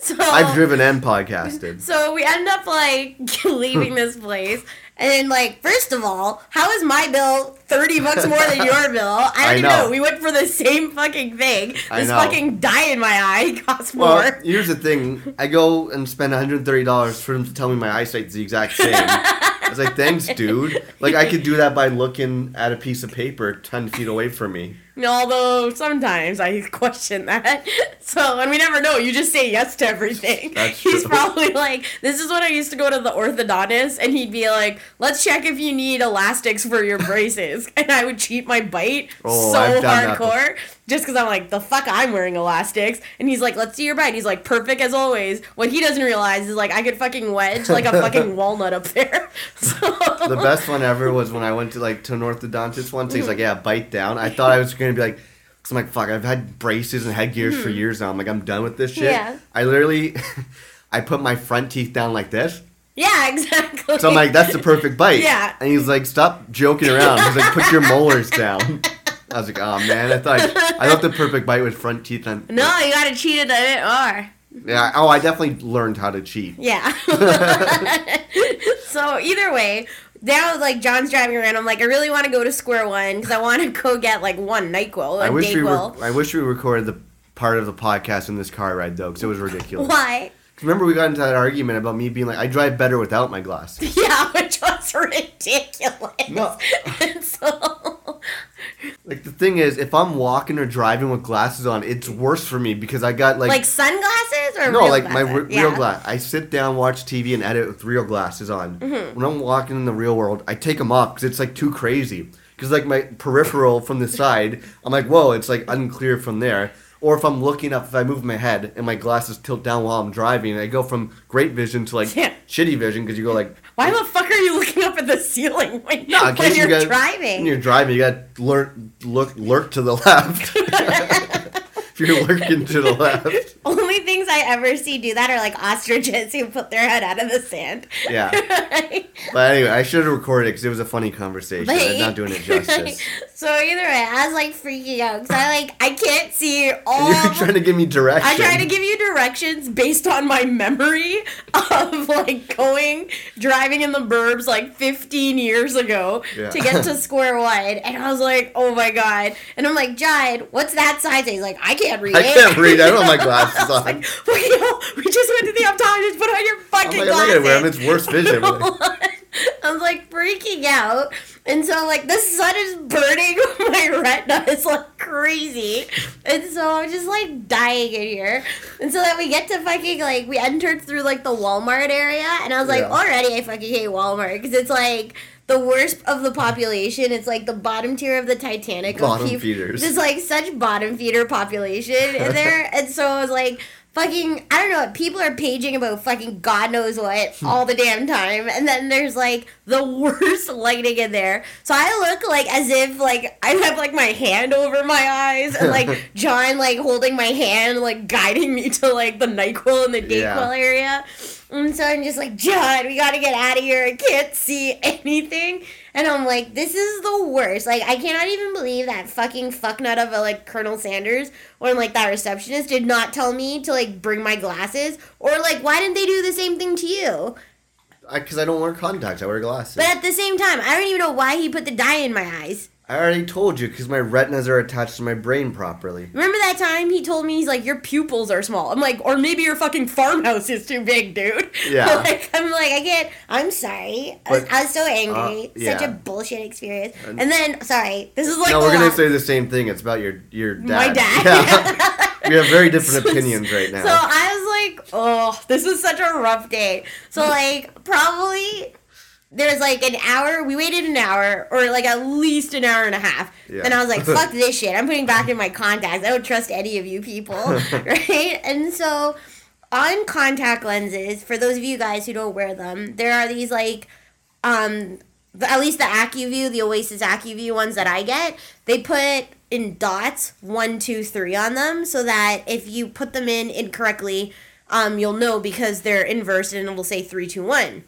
So I've driven and podcasted. So we end up like leaving this place. And then, like, first of all, how is my bill thirty bucks more than your bill? I don't I even know. know. We went for the same fucking thing. I This know. fucking dye in my eye costs Well, more. here's the thing. I go and spend $130 for him to tell me my eyesight's the exact same. I was like, thanks, dude. Like, I could do that by looking at a piece of paper 10 feet away from me. Although sometimes I question that. So, and we never know. You just say yes to everything. That's He's true. probably like, this is when I used to go to the orthodontist, and he'd be like, let's check if you need elastics for your braces. and I would cheat my bite Oh, so hardcore. Just because I'm like, the fuck, I'm wearing elastics. And he's like, let's see your bite. He's like, perfect as always. What he doesn't realize is like, I could fucking wedge like a fucking walnut up there. So, The best one ever was when I went to, like, to an orthodontist once. He's like, mm-hmm. yeah, bite down. I thought I was going to be like, because I'm like, fuck, I've had braces and headgears for mm-hmm. years now. I'm like, I'm done with this shit. Yeah. I literally, I put my front teeth down like this. yeah, exactly. So I'm like, that's the perfect bite. Yeah. And he's like, stop joking around. He's like, put your molars down. I was like, oh man, I thought I thought the perfect bite was front teeth and no, you gotta cheat it a bit more. Yeah. Oh, I definitely learned how to cheat. Yeah. so either way, now like John's driving around. I'm like, I really want to go to Square One because I want to go get like one Nyquil, I wish we were, I wish we recorded the part of the podcast in this car ride though, because it was ridiculous. Why? Remember we got into that argument about me being like, I drive better without my glasses. Yeah, which was ridiculous. No. And so Like the thing is, if I'm walking or driving with glasses on, it's worse for me because I got like, like sunglasses or no, like my glasses? re- Yeah. real glass. I sit down, watch TV, and edit with real glasses on. Mm-hmm. When I'm walking in the real world, I take them off because it's like too crazy. Because like my peripheral from the side, I'm like, whoa, it's like unclear from there. Or if I'm looking up, if I move my head and my glasses tilt down while I'm driving, I go from great vision to like Yeah. shitty vision because you go like, Why the fuck are you looking up at the ceiling when, "Nah, when case you you're gotta- driving? When you're driving, you got to lurk, look, lurk to the left. if you're looking to the left, Only things I ever see do that are like ostriches who put their head out of the sand. yeah. But anyway, I should have recorded it because it was a funny conversation. I'm not doing it justice. so either way, I was like freaking out because I like I can't see all. You're trying to give me direction. I'm trying to give you directions based on my memory of like going driving in the burbs like 15 years ago Yeah. to get to Square One, and I was like, oh my god! And I'm like, Jide, what's that sign say? He's like, I can't read I it. can't read. I don't have my glasses on. Like, well, you know, we just went to the optometrist. Put on your fucking I'm like, I'm not gonna glasses. It's worse vision. I was like freaking out. And so like the sun is burning my retina. It's like crazy. And so I'm just like dying in here. And so then we get to fucking like we entered through like the Walmart area and I was like Yeah. already I fucking hate Walmart because it's like the worst of the population. It's like the bottom tier of the Titanic. of Bottom feeders. There's like such bottom feeder population in there. and so I was like, fucking, I don't know, people are paging about fucking God knows what hmm. all the damn time. And then there's like the worst lighting in there. So I look like as if like I have like my hand over my eyes and like John like holding my hand, like guiding me to like the NyQuil and the DayQuil Yeah. area. And so I'm just like, John, we gotta get out of here. I can't see anything. And I'm like, this is the worst. Like, I cannot even believe that fucking fucknut of a like Colonel Sanders or like that receptionist did not tell me to like bring my glasses. Or like, why didn't they do the same thing to you? Because I, don't wear contacts. I wear glasses. But at the same time, I don't even know why he put the dye in my eyes. I already told you because my retinas are attached to my brain properly. Remember that time he told me he's like, your pupils are small. I'm like, or maybe your fucking farmhouse is too big, dude. Yeah. like I'm like, I can't. I'm sorry. I was, I was so angry. uh, Such a bullshit experience. And, then, sorry, this is like no, we're gonna say the same thing. It's about your your dad. my dad. Yeah. we have very different opinions right now. So I was like, oh, this is such a rough day. So like probably there's like an hour. We waited an hour or like at least an hour and a half. Yeah. And I was like, fuck this shit. I'm putting back in my contacts. I don't trust any of you people, right? And so on contact lenses, for those of you guys who don't wear them, there are these like um the, at least the Acuvue, the Oasys Acuvue ones that I get, they put in dots one, two, three on them, so that if you put them in incorrectly, um, you'll know because they're inverse and it will say three, two, one.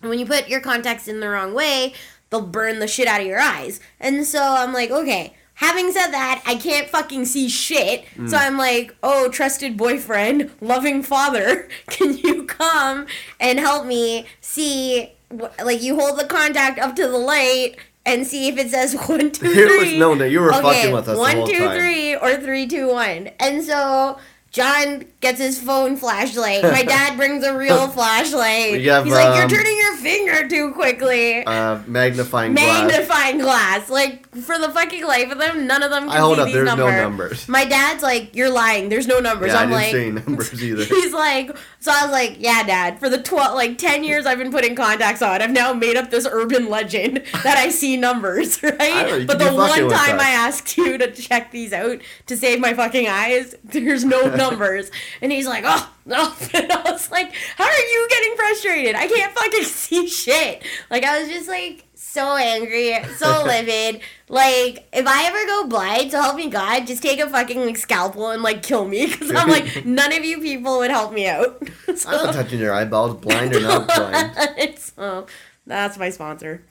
And when you put your contacts in the wrong way, they'll burn the shit out of your eyes. And so I'm like, okay. Having said that, I can't fucking see shit. So mm. I'm like, oh, trusted boyfriend, loving father, can you come and help me see? Like, you hold the contact up to the light and see if it says one, two, three. two, There was three. no- no, you were fucking with us the whole two, three, or three, two, one. And so John gets his phone flashlight. My dad brings a real flashlight. Have, He's like, um, "You're turning your finger too quickly." uh, magnifying glass. Magnifying glass. Like for the fucking life of them, none of them can I hold see up. these There's no numbers. numbers. My dad's like, "You're lying. There's no numbers." Yeah, I I'm didn't like, see any numbers either. He's like, so I was like, yeah, dad. For the twelve, like ten years I've been putting contacts on, I've now made up this urban legend that I see numbers, right? but the one time. I asked you to check these out to save my fucking eyes, there's no numbers, and he's like, oh. No, and I was like, "How are you getting frustrated? I can't fucking see shit." Like I was just like so angry, so livid. Like if I ever go blind, so help me God, just take a fucking like scalpel and like kill me, because I'm like none of you people would help me out. So- I'm not touching your eyeballs, blind or not blind. it's, oh, that's my sponsor.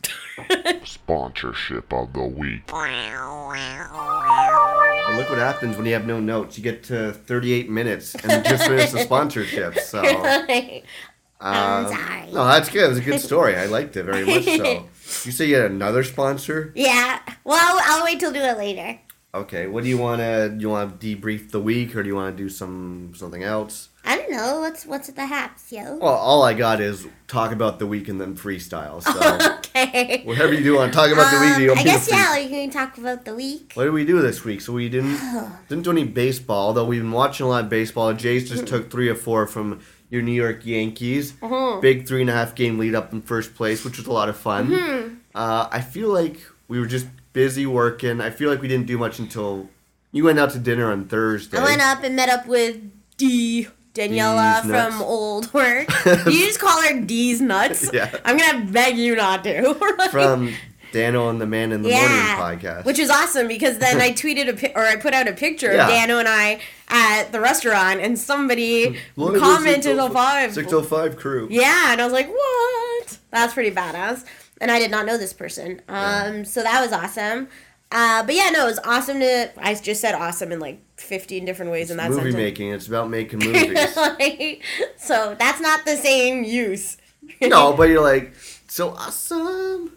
Sponsorship of the week. And look what happens when you have no notes. You get to 38 minutes and just finished the sponsorship. So, I'm um, sorry. no, that's good. It was a good story. I liked it very much. So, you say you had another sponsor? yeah. Well, I'll, I'll wait till do it later. Okay. What do you want to? Do you want to debrief the week, or do you want to do some something else? I don't know. What's what's at the haps, yo? Well, all I got is talk about the week and then freestyle. So, okay. whatever you do, want to talk about the week. Um, You I guess yeah. Are you to talk about the week? What did we do this week? So we didn't didn't do any baseball, though we've been watching a lot of baseball. Jays just took three or four from your New York Yankees. Uh-huh. Big three and a half game lead up in first place, which was a lot of fun. Mm-hmm. Uh, I feel like we were just busy working. I feel like we didn't do much until you went out to dinner on Thursday. I went up and met up with D. Daniela D's nuts. from old work. you just call her D's nuts. Yeah. I'm gonna beg you not to. From Dano and the Man in the yeah, Morning podcast. which is awesome because then I tweeted a pi- or I put out a picture Yeah. of Dano and I at the restaurant, and somebody Look at commented the a five. crew. Yeah, and I was like, what? That's pretty badass. And I did not know this person. Um, so that was awesome. Uh, but yeah, no, it was awesome to. I just said awesome in like 15 different ways in that Movie sentence. making. It's about making movies. Like, so that's not the same use. no, but you're like, so awesome.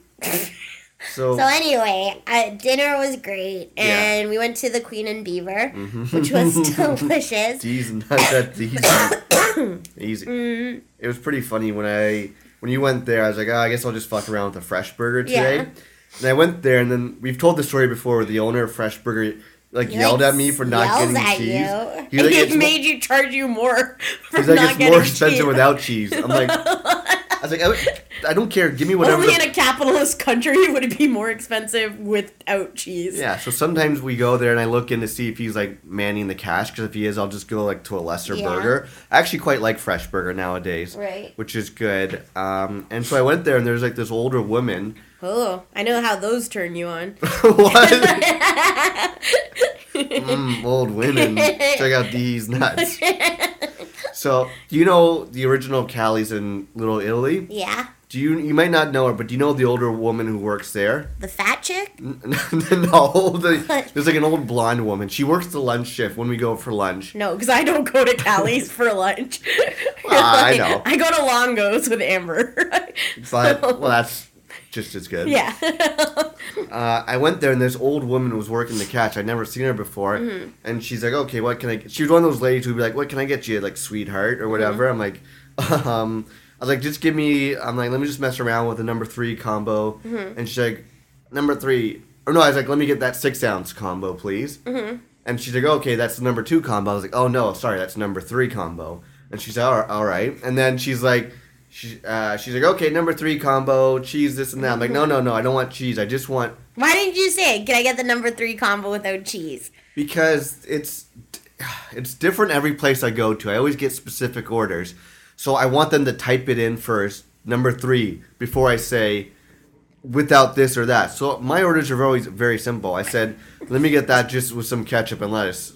So, So anyway, uh, dinner was great, Yeah. and we went to the Queen and Beaver, which was delicious. And not that easy. easy. Mm-hmm. It was pretty funny when I when you went there, I was like, oh, I guess I'll just fuck around with a Fresh Burger Yeah. today. And I went there, and then we've told the story before. The owner of Fresh Burger like He, yelled like, at me for not getting cheese. you. He's like, it made you charge you more for he's like, not it's getting more expensive cheese. without cheese. I'm like, I was like, I, I don't care. Give me whatever. Only the- in a capitalist country would it be more expensive without cheese. Yeah, so sometimes we go there and I look in to see if he's like manning the cash because if he is, I'll just go like to a lesser Yeah. burger. I actually quite like Fresh Burger nowadays, Right. Which is good. Um, and so I went there and there's like this older woman. Oh, I know how those turn you on. what? mm, old women. Check out these nuts. So do you know the original Callie's in Little Italy? Yeah. Do you you might not know her, but do you know the older woman who works there? The fat chick? no, the, there's like an old blonde woman. She works the lunch shift when we go for lunch. No, because I don't go to Callie's for lunch. Ah, I know. I go to Longo's with Amber. But well, that's just as good. yeah. Uh, I went there and this old woman was working the catch. I'd never seen her before, Mm-hmm. and she's like, "Okay, what can I?" Get? She was one of those ladies who'd be like, "What can I get you?" Like, sweetheart or whatever. Mm-hmm. I'm like, um, I was like, "Just give me." I'm like, "Let me just mess around with the number three combo," Mm-hmm. and she's like, "Number three. Or no, I was like, "Let me get that six ounce combo, please." Mm-hmm. And she's like, "Okay, that's the number two combo." I was like, "Oh no, sorry, that's number three combo." And she's like, "All right," all right. and then she's like. She, uh, she's like, okay, number three combo, cheese, this and that. I'm like, no, no, no, I don't want cheese. I just want Why didn't you say, can I get the number three combo without cheese? because it's it's different every place I go to. I always get specific orders, so I want them to type it in first, number three, before I say without this or that. So my orders are always very simple. I said, let me get that just with some ketchup and lettuce.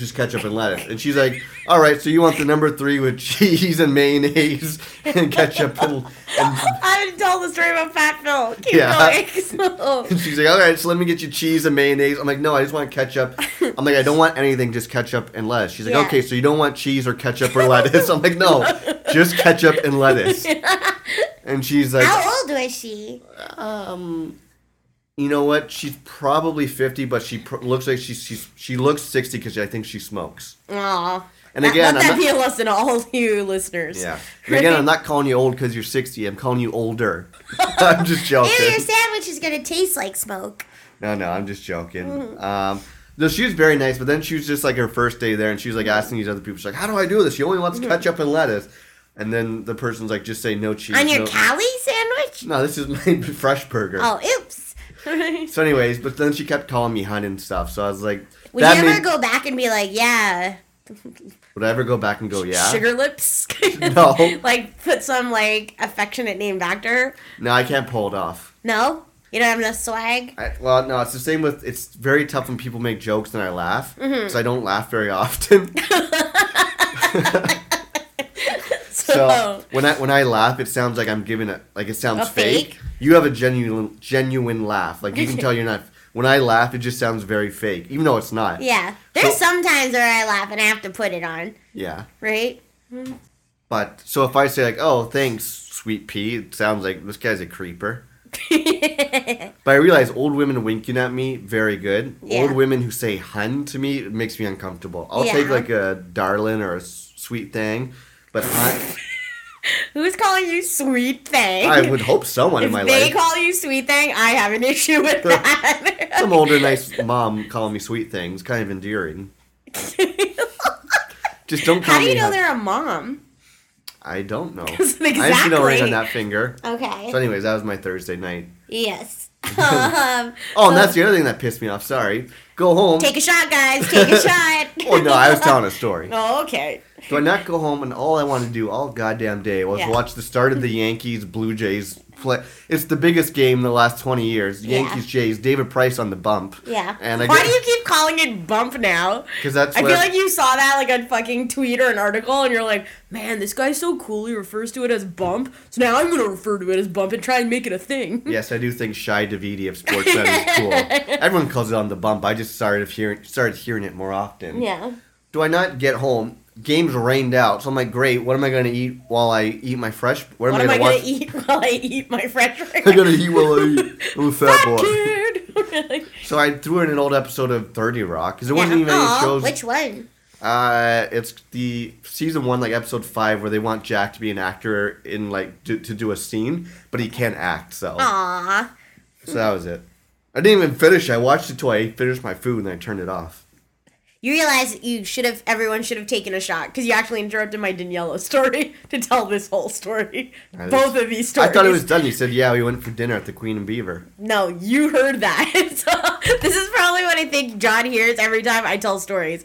Just ketchup and lettuce. And she's like, all right, so you want the number three with cheese and mayonnaise and ketchup and, and I haven't told the story about Fat Phil. Keep Yeah. going. And she's like, all right, so let me get you cheese and mayonnaise. I'm like, no, I just want ketchup. I'm like, I don't want anything, just ketchup and lettuce. She's like, Yeah. okay, so you don't want cheese or ketchup or lettuce. I'm like, no, just ketchup and lettuce. And she's like, How old was she? um, you know what? She's probably 50, but she pr- looks like she's, she's she looks 60 because I think she smokes. Aw. And again, let I'm that not, be a lesson to all you listeners. yeah. And again, I'm not calling you old because you're 60. I'm calling you older. I'm just joking. Ew, your sandwich is gonna taste like smoke. No, no, I'm just joking. Um, no, she was very nice, but then she was just like her first day there, and she was like asking these other people, she's like, "How do I do this? She only wants ketchup and lettuce." And then the person's like, "Just say no cheese." On your no. Cali sandwich? No, this is my fresh burger. Oh, oops. So, anyways, but then she kept calling me hun and stuff. So I was like, Would that you ever made- go back and be like, yeah? Would I ever go back and go, yeah? Sugar lips. No. like put some like affectionate name back to her. No, I can't pull it off. No? You don't have enough swag? I, well, no, it's the same with. It's very tough when people make jokes and I laugh, Mm-hmm. because I don't laugh very often. So, when I when I laugh, it sounds like I'm giving it like it sounds fake. fake? You have a genuine genuine laugh. Like you can tell you're not. When I laugh, it just sounds very fake, even though it's not. Yeah. There's So- some times where I laugh and I have to put it on, Yeah. right? But so if I say like, "Oh, thanks, sweet pea," it sounds like this guy's a creeper. But I realize old women winking at me very good. Yeah. Old women who say "hun" to me it makes me uncomfortable. I'll take like a darling or a sweet thing, but I, who's calling you sweet thing? I would hope someone in my they life. They call you sweet thing, I have an issue with that. Some older, nice mom calling me sweet things, kind of endearing. Just don't call How do me. you know they're a mom? I don't know. Exactly. I see no ring on that finger. Okay. So, anyways, that was my Thursday night. yes. um, Oh, and that's the other thing that pissed me off. Sorry. Go home. take a shot, guys. Take a shot. oh no, I was telling a story. Oh, okay. Do I not go home and all I want to do all goddamn day was Yeah. watch the start of the Yankees Blue Jays play? It's the biggest game in the last twenty years. Yeah. Yankees Jays. David Price on the bump. Yeah. And I Why get, do you keep calling it bump now? Because that's I feel like you saw that like a fucking tweet or an article, and you're like, "Man, this guy's so cool. He refers to it as bump. So now I'm gonna refer to it as bump and try and make it a thing." Yes, I do think Shi Davidi of Sportsnet is cool. Everyone calls it on the bump. I just started hearing started hearing it more often. yeah. Do I not get home? Games rained out, so I'm like, great. What am I going to eat while I eat my fresh? What, What am am I I going gonna eat while I eat my fresh? fries? I gotta eat while I eat. I'm a fat boy. Kid. So I threw in an old episode of Thirty Rock because there wasn't yeah. even any Aw, shows. Which one? Uh, it's the season one, like episode five, where they want Jack to be an actor in like to, to do a scene, but he can't act. So, Aw. so that was it. I didn't even finish. I watched it till I finished my food and then I turned it off. You realize you should have. Everyone should have taken a shot because you actually interrupted my Daniela story to tell this whole story. Both of these stories. I thought it was done. You said, "Yeah, we went for dinner at the Queen and Beaver." No, you heard that. so this is probably what I think John hears every time I tell stories.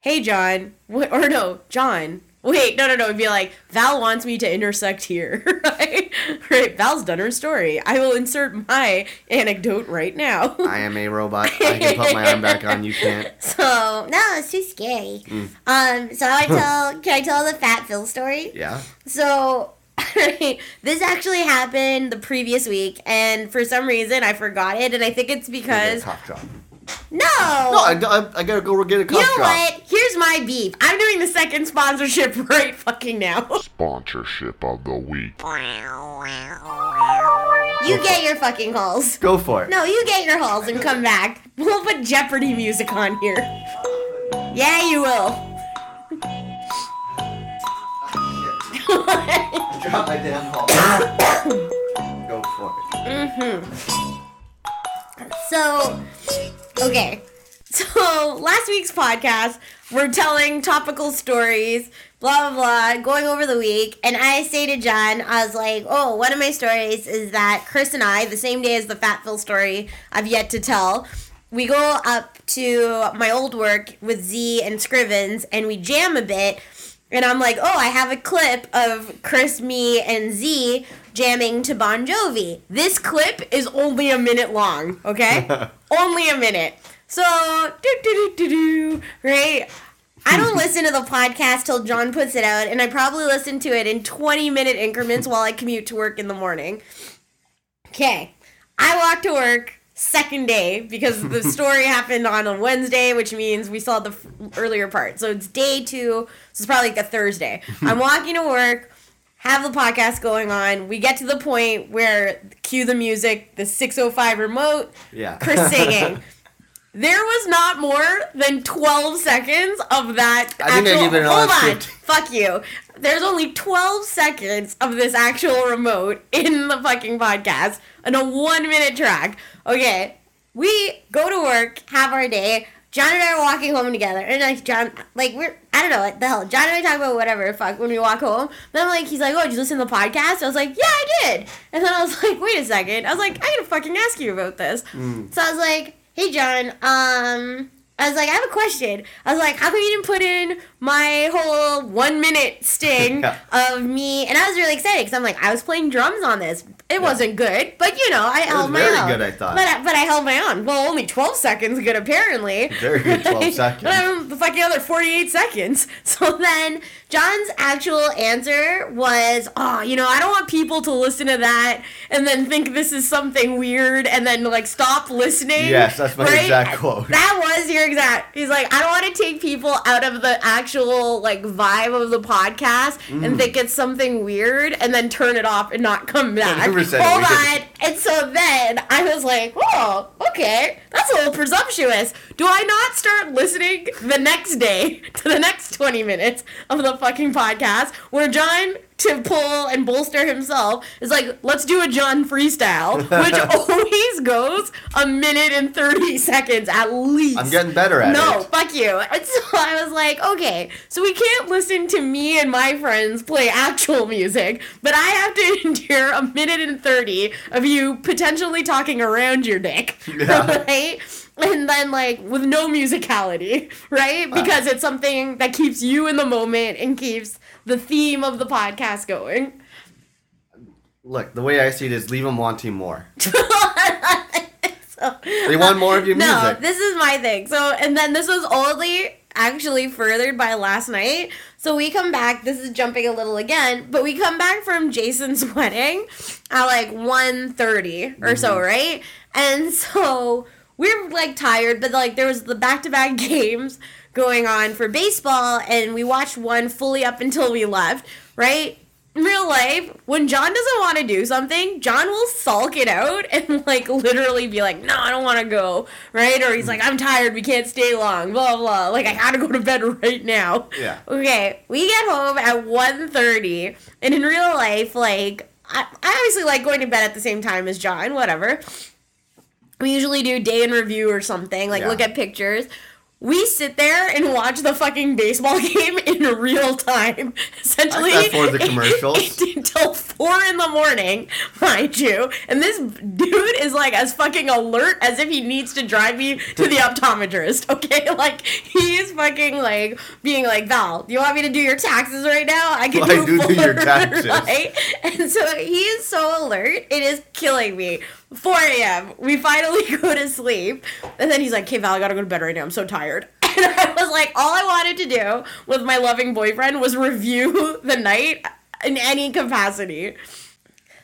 Hey, John. Wh- or no, John. Wait, no, no, no. It'd be like, Val wants me to intersect here. right? Right. Val's done her story. I will insert my anecdote right now. I am a robot. I can put my arm back on. You can't. So no, it's too scary. Mm. Um, so I tell. can I tell the Fat Phil story? Yeah. So this actually happened the previous week, and for some reason I forgot it, and I think it's because. No. No, I, I, I gotta go get a cough you know drop. what? Here's my beef. I'm doing the second sponsorship right fucking now. Sponsorship of the week. You get your fucking halls. Go for it. No, you get your halls and come back. We'll put Jeopardy music on here. Yeah, you will. Drop my damn ball. go for it. Mm-hmm. So, okay. So last week's podcast, we're telling topical stories, blah blah blah, going over the week, and I say to John, I was like, "Oh, one of my stories is that Chris and I, the same day as the Fat Phil story, I've yet to tell. We go up to my old work with Z and Scrivens, and we jam a bit." And I'm like, oh, I have a clip of Chris, me, and Z jamming to Bon Jovi. This clip is only a minute long, okay? only a minute. So, do do do do do, right? I don't listen to the podcast till John puts it out, and I probably listen to it in 20 minute increments while I commute to work in the morning. Okay, I walk to work second day because the story happened on a Wednesday, which means we saw the f- earlier part. So it's day two, so it's probably like a Thursday. I'm walking to work, have the podcast going on. We get to the point where cue the music, the 605 remote, Yeah. Chris singing. There was not more than 12 seconds of that I think I actual. gave it hold on. 50. Fuck you. There's only 12 seconds of this actual remote in the fucking podcast and a one minute track. Okay, we go to work, have our day. John and I are walking home together, and like John, like we're I don't know what the hell. John and I talk about whatever fuck when we walk home. Then I'm like, he's like, oh, did you listen to the podcast? I was like, yeah, I did. And then I was like, wait a second. I was like, I gotta fucking ask you about this. So I was like, hey John, um. I was like, I have a question. I was like, how come you didn't put in my whole one minute sting Yeah. of me? And I was really excited because I'm like, I was playing drums on this. It wasn't good, but you know, I held my very own. good, I thought. But I, but I held my own. Well, only 12 seconds good, apparently. Very good 12 seconds. But I'm the fucking other 48 seconds. So then John's actual answer was, oh, you know, I don't want people to listen to that and then think this is something weird and then like stop listening. Yes, that's my exact quote. That was your exact. He's like, I don't want to take people out of the actual like vibe of the podcast Mm. and think it's something weird and then turn it off and not come back. 100% Hold on. And so then I was like, oh, okay, that's a little presumptuous. Do I not start listening the next day to the next 20 minutes of the fucking podcast where John, to pull and bolster himself, is like, let's do a John freestyle, which always goes a minute and 30 seconds at least. I'm getting better at no, it. No, fuck you. And so I was like, okay, so we can't listen to me and my friends play actual music, but I have to endure a minute and 30 of you potentially talking around your dick. Yeah. Right? And then, like, with no musicality, right? Uh. Because it's something that keeps you in the moment and keeps the theme of the podcast going. Look, the way I see it is leave them wanting more. So- They want more of your no, music. this is my thing. So, and then this was only actually furthered by last night. So we come back. This is jumping a little again, but we come back from Jason's wedding at like 1.30 or so, mm-hmm. right? And so we're like tired, but like there was the back-to-back games going on for baseball, and we watched one fully up until we left, right? in real life, when John doesn't want to do something, John will sulk it out and like literally be like, "No, I don't want to go," right? Or he's like, "I'm tired, we can't stay long." Blah blah. Like I gotta go to bed right now. Yeah. Okay, we get home at 1.30, and in real life, like I, I obviously like going to bed at the same time as John. Whatever. We usually do day in review or something, like Yeah. look at pictures. We sit there and watch the fucking baseball game in real time. Essentially, forward the commercials. until four in the morning, mind you. And this dude is like as fucking alert as if he needs to drive me to the optometrist. Okay, like he's fucking like being like Val. Do you want me to do your taxes right now? I can Well, do, I do do your taxes. right? And so he is so alert. It is killing me. 4 a.m. We finally go to sleep. And then he's like, okay, Val, I gotta go to bed right now. I'm so tired. And I was like, all I wanted to do with my loving boyfriend was review the night in any capacity.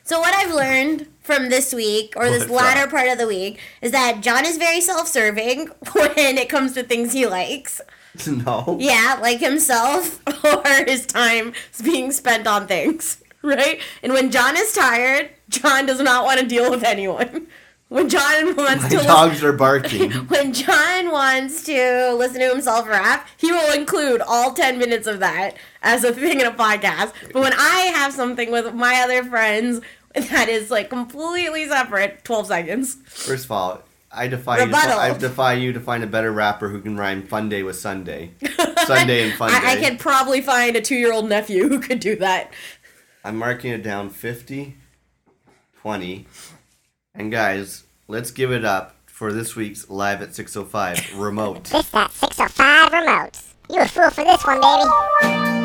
So what I've learned from this week or this latter part of the week is that John is very self-serving when it comes to things he likes. No. Yeah, like himself. or his time is being spent on things, right? And when John is tired, John does not want to deal with anyone. When John wants My to listen, dogs are barking. when John wants to listen to himself rap, he will include all 10 minutes of that as a thing in a podcast. But when I have something with my other friends that is like completely separate, 12 seconds. First of all, I defy you. To, I defy you to find a better rapper who can rhyme "fun day" with Sunday, Sunday and fun day. I, I could probably find a two year old nephew who could do that. I'm marking it down 50, 20. And guys, let's give it up for this week's Live at 605 remote. This that 605 remote. You a fool for this one, baby.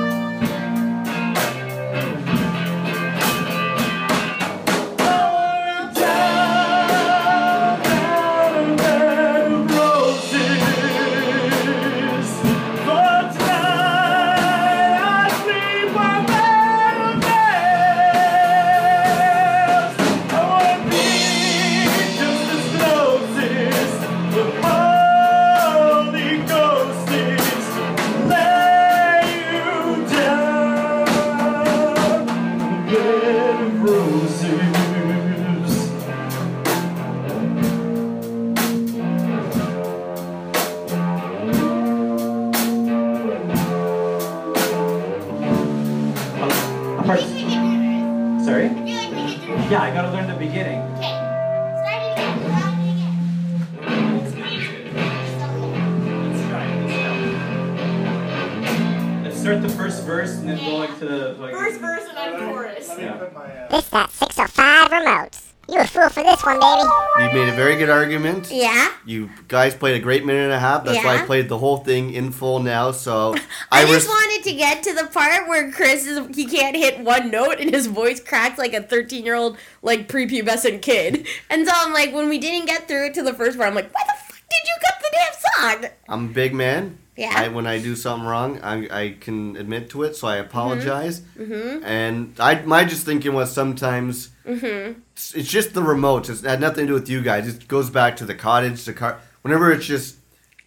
For this one, baby. You made a very good argument. Yeah. You guys played a great minute and a half. That's why I played the whole thing in full now. So I, I, just was. wanted to get to the part where Chris is he can't hit one note and his voice cracks like a 13 year old like prepubescent kid. And so I'm like, when we didn't get through it to the first part, I'm like, why the fuck did you cut the damn song? I'm a big man. Yeah. I, when I do something wrong, I, I can admit to it, so I apologize. Mm-hmm. And I my just thinking was sometimes it's, it's just the remotes. It's, it had nothing to do with you guys. It goes back to the cottage, the car. Whenever it's just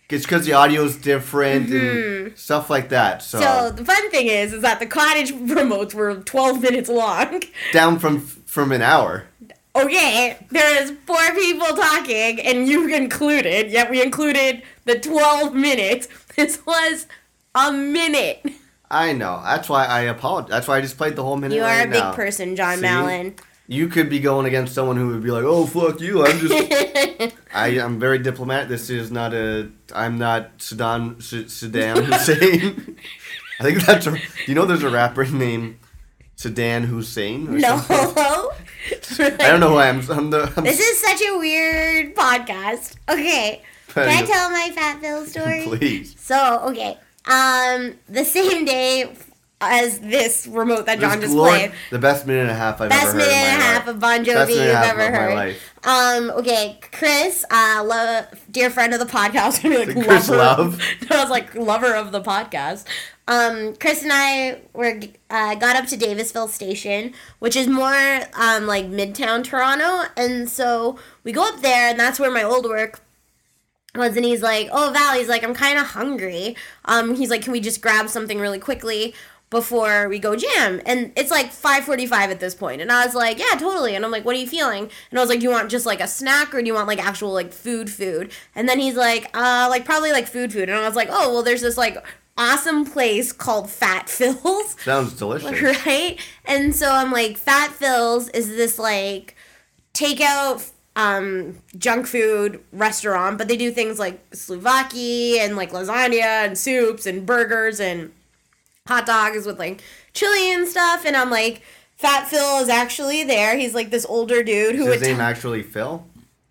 it's because the audio's different and stuff like that. So, Mm-hmm. So the fun thing is, is that the cottage remotes were 12 minutes long. down from from an hour. Okay, there is four people talking, and you included. Yet we included the 12 minutes. This was a minute. I know. That's why I apologize. That's why I just played the whole minute. You are right a big now. person, John See? Mallon. You could be going against someone who would be like, "Oh fuck you!" I'm just. I am very diplomatic. This is not a. I'm not Saddam S- Saddam Hussein. I think that's a. Do you know there's a rapper named Saddam Hussein? or No. I don't know why I am. I'm the. I'm, This is such a weird podcast. Okay. Can I tell my fat Phil story? Please. So, okay. Um, the same day As this remote that John just played. The best minute and a half I've best ever minute heard in and a my half life. of Bon Best Jovi minute you've and a half ever heard. Um, okay, Chris, uh, lo- dear friend of the podcast, I mean, like Chris lover. Love. I was like lover of the podcast. um, Chris and I were uh, got up to Davisville Station, which is more um, like Midtown Toronto, and so we go up there, and that's where my old work was. And he's like, "Oh, Val," he's like, "I'm kind of hungry." Um, he's like, "Can we just grab something really quickly?" before we go jam and it's like 5.45 at this point and i was like yeah totally and i'm like what are you feeling and i was like do you want just like a snack or do you want like actual like food food and then he's like uh like probably like food food and i was like oh well there's this like awesome place called fat phil's Sounds delicious. right? And so I'm like, Fat Phil's is this like takeout um junk food restaurant, but they do things like souvlaki and like lasagna and soups and burgers and hot dogs with like chili and stuff. And I'm like, Fat Phil is actually there. He's like this older dude who Is his name t- actually Phil?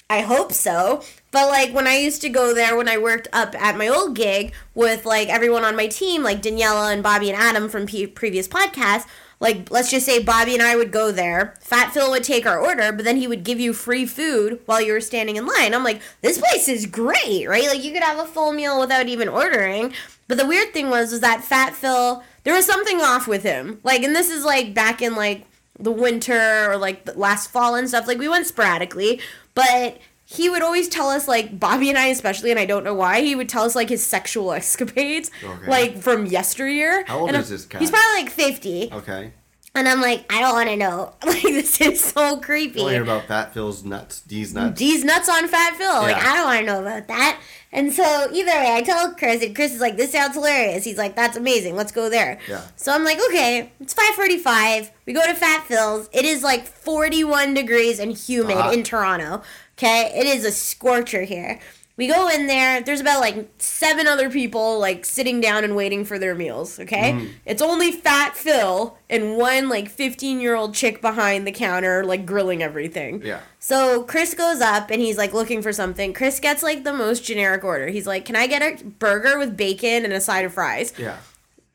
I hope so. But like when I used to go there when I worked up at my old gig with like everyone on my team, like Daniela and Bobby and Adam from previous podcasts, like let's just say Bobby and I would go there. Fat Phil would take our order, but then he would give you free food while you were standing in line. I'm like, this place is great, right? Like you could have a full meal without even ordering. But the weird thing was was that Fat Phil, there was something off with him. Like and this is like back in like the winter or like last fall and stuff. Like we went sporadically, but he would always tell us like Bobby and I especially, and I don't know why he would tell us like his sexual escapades, Okay. like from yesteryear. How old And is I'm- this guy? He's probably like fifty, Okay. and I'm like, I don't want to know. Like this is so creepy. Hear about Fat Phil's nuts? D's nuts? D's nuts on Fat Phil. Yeah. Like, I don't want to know about that. And so, either way, I tell Chris, and Chris is like, this sounds hilarious. He's like, that's amazing. Let's go there. Yeah. So I'm like, okay, it's 545. We go to Fat Phil's. It is like 41 degrees and humid Hot. in Toronto. Okay. It is a scorcher here. We go in there. There's about like seven other people like sitting down and waiting for their meals. Okay, Mm. it's only Fat Phil and one like 15 year old chick behind the counter like grilling everything. Yeah. So Chris goes up and he's like looking for something. Chris gets like the most generic order. He's like, "Can I get a burger with bacon and a side of fries?" Yeah.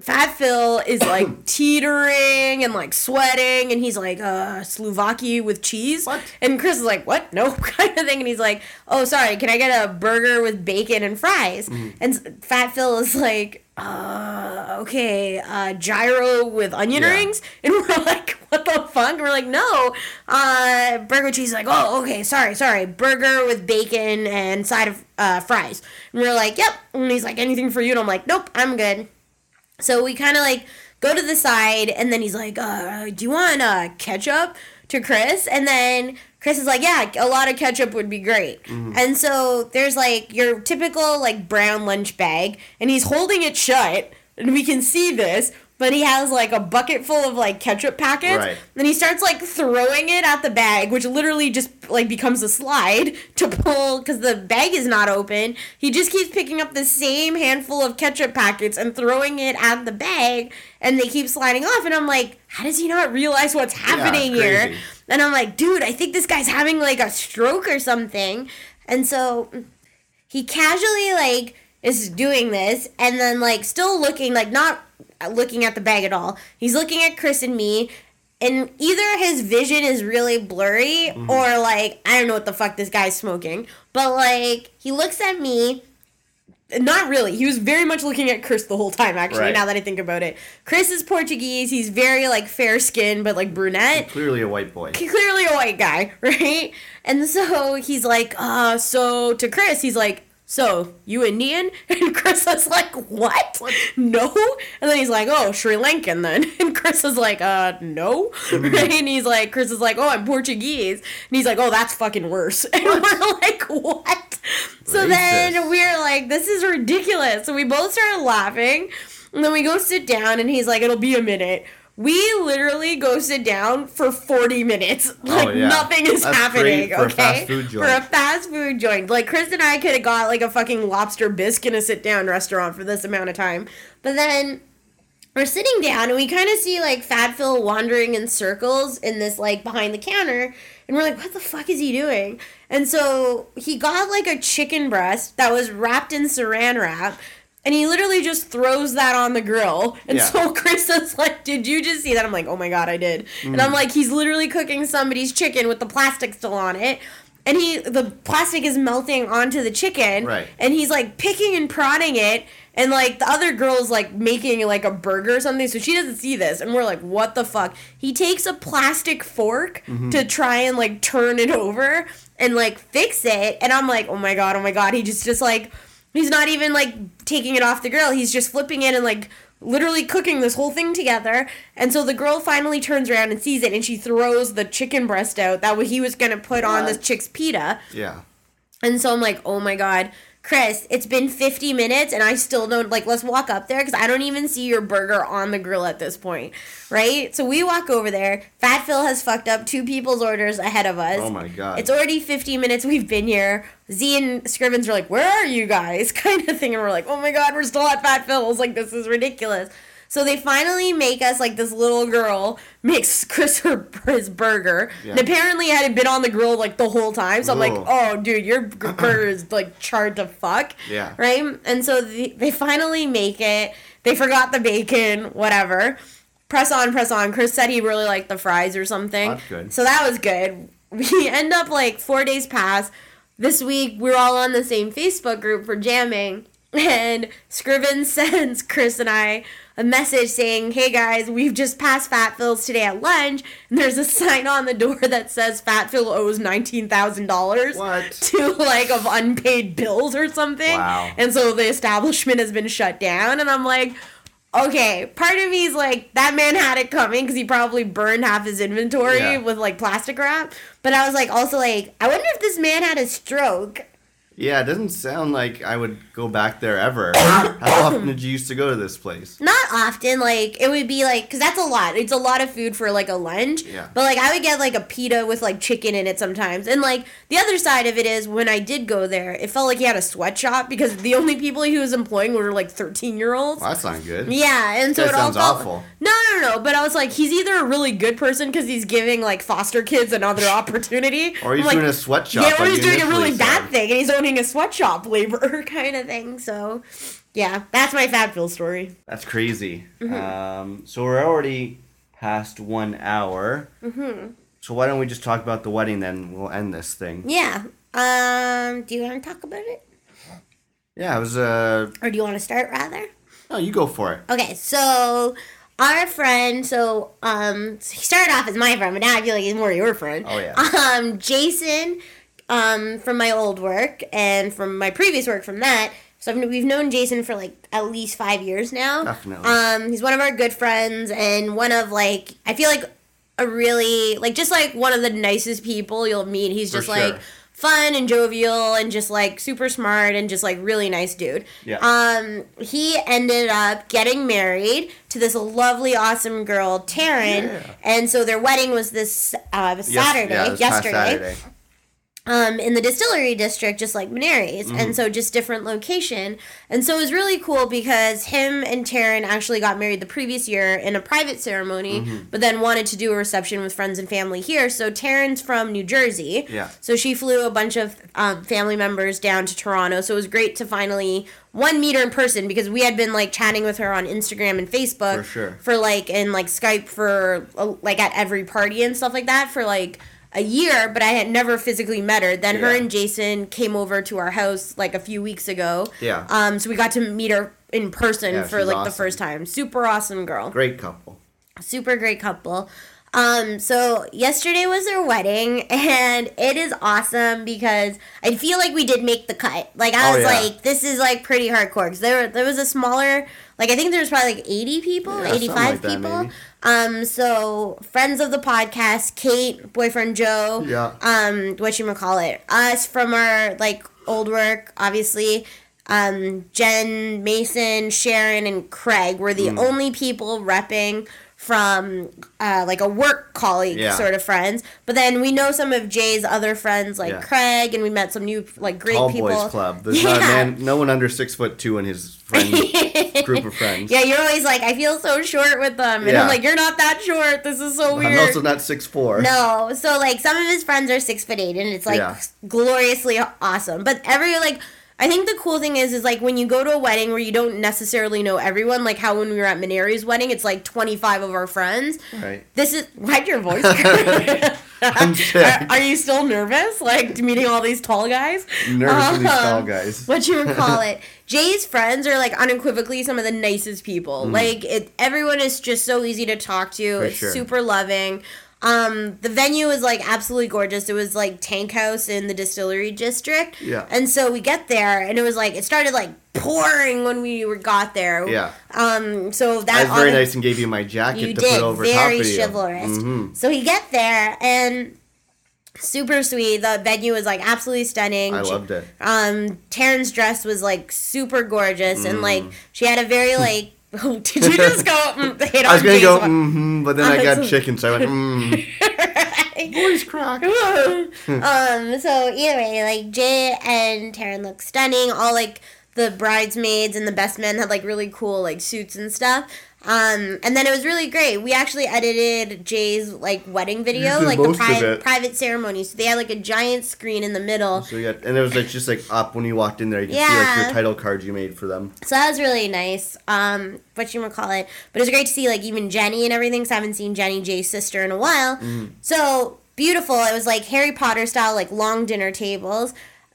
Fat Phil is like teetering and like sweating, and he's like, uh, souvlaki with cheese. What? And Chris is like, what? No, kind of thing. And he's like, oh, sorry, can I get a burger with bacon and fries? Mm-hmm. And Fat Phil is like, uh, okay, uh, gyro with onion Yeah. rings. And we're like, what the fuck? And we're like, no, uh, burger cheese. Like, oh, okay, sorry, sorry, burger with bacon and side of uh, fries. And we're like, yep. And he's like, anything for you? And I'm like, nope, I'm good. So we kind of like go to the side, and then he's like, uh, "Do you want uh, ketchup?" To Chris, and then Chris is like, "Yeah, a lot of ketchup would be great." And so there's like your typical like brown lunch bag, and he's holding it shut, and we can see this. But he has like a bucket full of like ketchup packets, Right. then he starts like throwing it at the bag, which literally just like becomes a slide to pull because the bag is not open. He just keeps picking up the same handful of ketchup packets and throwing it at the bag, and they keep sliding off. And I'm like, how does he not realize what's happening it's here? And I'm like, dude, I think this guy's having like a stroke or something. And so he casually like is doing this and then like still looking like not looking at the bag at all he's looking at chris and me and either his vision is really blurry or like i don't know what the fuck this guy's smoking but like he looks at me not really. He was very much looking at Chris the whole time, actually, Right. now that I think about it. Chris is Portuguese. He's very, like, fair skinned, but, like, brunette Clearly a white boy. clearly a white guy, right? And so he's like, uh, so to Chris, he's like, so you Indian? And Chris is like, what? No. And then he's like, oh, Sri Lankan then. And Chris is like, uh, no. Right? And he's like, Chris is like, oh, I'm Portuguese. And he's like, oh, that's fucking worse. And we're like, what? So then we're like, this is ridiculous. So we both started laughing. And then we go sit down, and he's like, it'll be a minute. We literally go sit down for 40 minutes. Oh, like, Oh, yeah. nothing is That's happening, for a okay? fast food For a fast food joint. Like, Chris and I could have got, like, a fucking lobster bisque in a sit down restaurant for this amount of time. But then we're sitting down and we kind of see like Fat Phil wandering in circles in this like behind the counter and we're like what the fuck is he doing and so he got like a chicken breast that was wrapped in saran wrap and he literally just throws that on the grill. And Yeah. so chris is like did you just see that? I'm like oh my god i did. And i'm mm. like he's literally cooking somebody's chicken with the plastic still on it. And he the plastic is melting onto the chicken. Right. and he's like picking and prodding it. And like the other girl's like making like a burger or something. So she doesn't see this. And we're like what the fuck? He takes a plastic fork mm-hmm. to try and like turn it over and like fix it. And i'm like oh my god oh my god. He just just like he's not even like taking it off the grill he's just flipping it and like literally cooking this whole thing together. And so the girl finally turns around and sees it and she throws the chicken breast out that way he was going to put on this chick's pita. Yeah. And so I'm like, oh my God, Chris, it's been 50 minutes and I still don't, like, let's walk up there because I don't even see your burger on the grill at this point, right? So we walk over there. Fat Phil has fucked up two people's orders ahead of us. Oh my god. It's already 50 minutes we've been here. Z and Scrivens are like, where are you guys? Kind of thing. And we're like, oh my God, we're still at Fat Phil's. Like, this is ridiculous. So they finally make us like this little girl makes Chris her his burger. Yeah. And apparently it had been on the grill like the whole time. So I'm like, oh dude, your burger is like charred to fuck. Yeah. Right? And so the, they finally make it. They forgot the bacon, whatever. Press on, press on. Chris said he really liked the fries or something. That's good. So that was good. We end up like four days pass. This week we're all on the same Facebook group for jamming. And Scriven sends Chris and I a message saying, Hey guys, we've just passed Fat Phil's today at lunch. And there's a sign on the door that says Fat Phil owes $19,000 to like of unpaid bills or something. Wow. And so the establishment has been shut down. And I'm like, okay, part of me is like, that man had it coming because he probably burned half his inventory Yeah. with like plastic wrap. But I was like, also like, I wonder if this man had a stroke. Yeah, it doesn't sound like I would go back there ever. How often did you used to go to this place? Not often, like it would be like, cause that's a lot. It's a lot of food for like a lunch. Yeah. But like I would get like a pita with like chicken in it sometimes. And like the other side of it is when I did go there, it felt like he had a sweatshop because the only people he was employing were like thirteen year olds. Well, that's not good. Yeah, and so That it all sounds felt, awful. No, no, no. But I was like, he's either a really good person because he's giving like foster kids another opportunity, Or he's I'm like, doing a sweatshop. yeah, or like he's doing a really initially bad said. thing and he's owning a sweatshop labor kind of thing. So, yeah, that's my Fat Phil story. That's crazy. Mm-hmm. Um, so we're already past one hour. Mm-hmm. So why don't we just talk about the wedding then? We'll end this thing. Yeah. Um. Do you want to talk about it, Yeah, it was. Uh, or do you want to start rather? no, you go for it. Okay, so our friend, so um, he started off as my friend, but now I feel like he's more your friend. Oh, yeah. Um, Jason, um, from my old work and from my previous work from that. So I've, we've known Jason for like at least five years now. Definitely. Um, he's one of our good friends and one of like I feel like a really like just like one of the nicest people you'll meet. He's just sure. like fun and jovial and just like super smart and just like really nice dude. Yeah. Um, he ended up getting married to this lovely, awesome girl, Taryn, Yeah. and so their wedding was this uh, Yes- Saturday, yeah, this past yesterday, Saturday. Um, in the distillery district, just like Menares, Mm-hmm. and so just different location. And so it was really cool because him and Taryn actually got married the previous year in a private ceremony, Mm-hmm. but then wanted to do a reception with friends and family here. So Taryn's from New Jersey, Yeah. so she flew a bunch of um, family members down to Toronto. So it was great to finally one meet her in person because we had been like chatting with her on Instagram and Facebook For sure. for like and like Skype for uh, like at every party and stuff like that for like a year, but I had never physically met her. Then her and Jason came over to our house like a few weeks ago. Yeah. Um, so we got to meet her in person Yeah, for like the first time. Super awesome girl Great couple. super great couple. Um, so yesterday was their wedding, and it is awesome because I feel like we did make the cut. Like I Oh, was yeah. like, this is like pretty hardcore. Cause there, there was a smaller, like I think there was probably like eighty people, Yeah, eighty five like people. maybe. Um, so friends of the podcast, Kate, boyfriend Joe, Yeah. um, what you call it, us from our like old work, obviously. Um, Jen, Mason, Sharon, and Craig were Mm. the only people repping from uh, like a work colleague Yeah. sort of friends. But then we know some of Jay's other friends like Yeah. Craig, and we met some new like great Tall people. boys club. There's not a Yeah. man, no one under six foot two in his friend group of friends. Yeah, you're always like, I feel so short with them, and. I'm like, you're not that short. This is so weird. I'm also not six four. No, so like some of his friends are six foot eight, and it's like gloriously awesome. But every like, I think the cool thing is, is like when you go to a wedding where you don't necessarily know everyone, like how when we were at Minari's wedding, it's like twenty five of our friends. Right. This is why'd your voice? Are, are you still nervous, like meeting all these tall guys? Nervous with these tall Um, guys. what you would call it. Jay's friends are like unequivocally some of the nicest people. Like it, everyone is just so easy to talk to. Mm. For it's sure. super loving. Um, the venue was like absolutely gorgeous. It was like Tank House in the Distillery District. Yeah. And so we get there, and it was like it started like pouring when we were got there. Yeah. Um. So that I was very nice and gave you my jacket you to did put over very top of you. chivalrous. Mhm. So we get there and super sweet. The venue was like absolutely stunning. I She- loved it. Um, Taryn's dress was like super gorgeous and like Mm. she had a very like. Did you just go mm, hit I was gonna go, mm-hmm, but then I got chicken, so I went, mm. Voice crack. um, so either way, like Jay and Taryn look stunning. All like the bridesmaids and the best men had like really cool like suits and stuff. Um, and then it was really great. We actually edited Jay's like wedding video, like the pri- private ceremony. So they had like a giant screen in the middle. So yeah, and it was like just like up when you walked in there. You could see like your title card you made for them. So that was really nice. Um, what you would call it, but it was great to see like even Jenny and everything. So I haven't seen Jenny Jay's sister in a while. Mm. So beautiful. It was like Harry Potter style, like long dinner tables.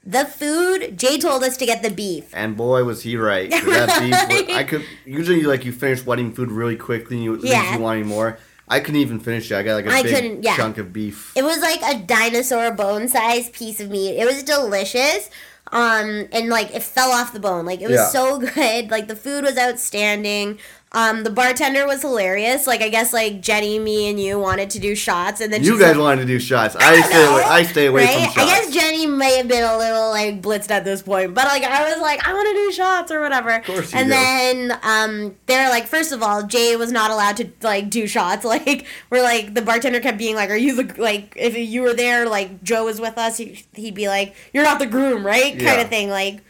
The food, Jay told us to get the beef. And boy, was he right. That beef, was- I could usually like you finish wedding food really quickly. and You Yeah. you wanting more. I couldn't even finish it. I got like a I big couldn't- yeah. chunk of beef. It was like a dinosaur bone sized piece of meat. It was delicious. Um, and like it fell off the bone. Like it was Yeah. so good. Like the food was outstanding. Um, the bartender was hilarious. Like I guess like Jenny, me, and you wanted to do shots, and then You guys like, wanted to do shots. I stay away. I stay away from shots. I guess Jenny may have been a little like blitzed at this point, but like I was like, I want to do shots or whatever. Of course you and do. then um, they're like, first of all, Jay was not allowed to like do shots. Like we're like the bartender kept being like, Are you the like if you were there like Joe was with us, he, he'd be like, You're not the groom, right? Kind Yeah. of thing, like.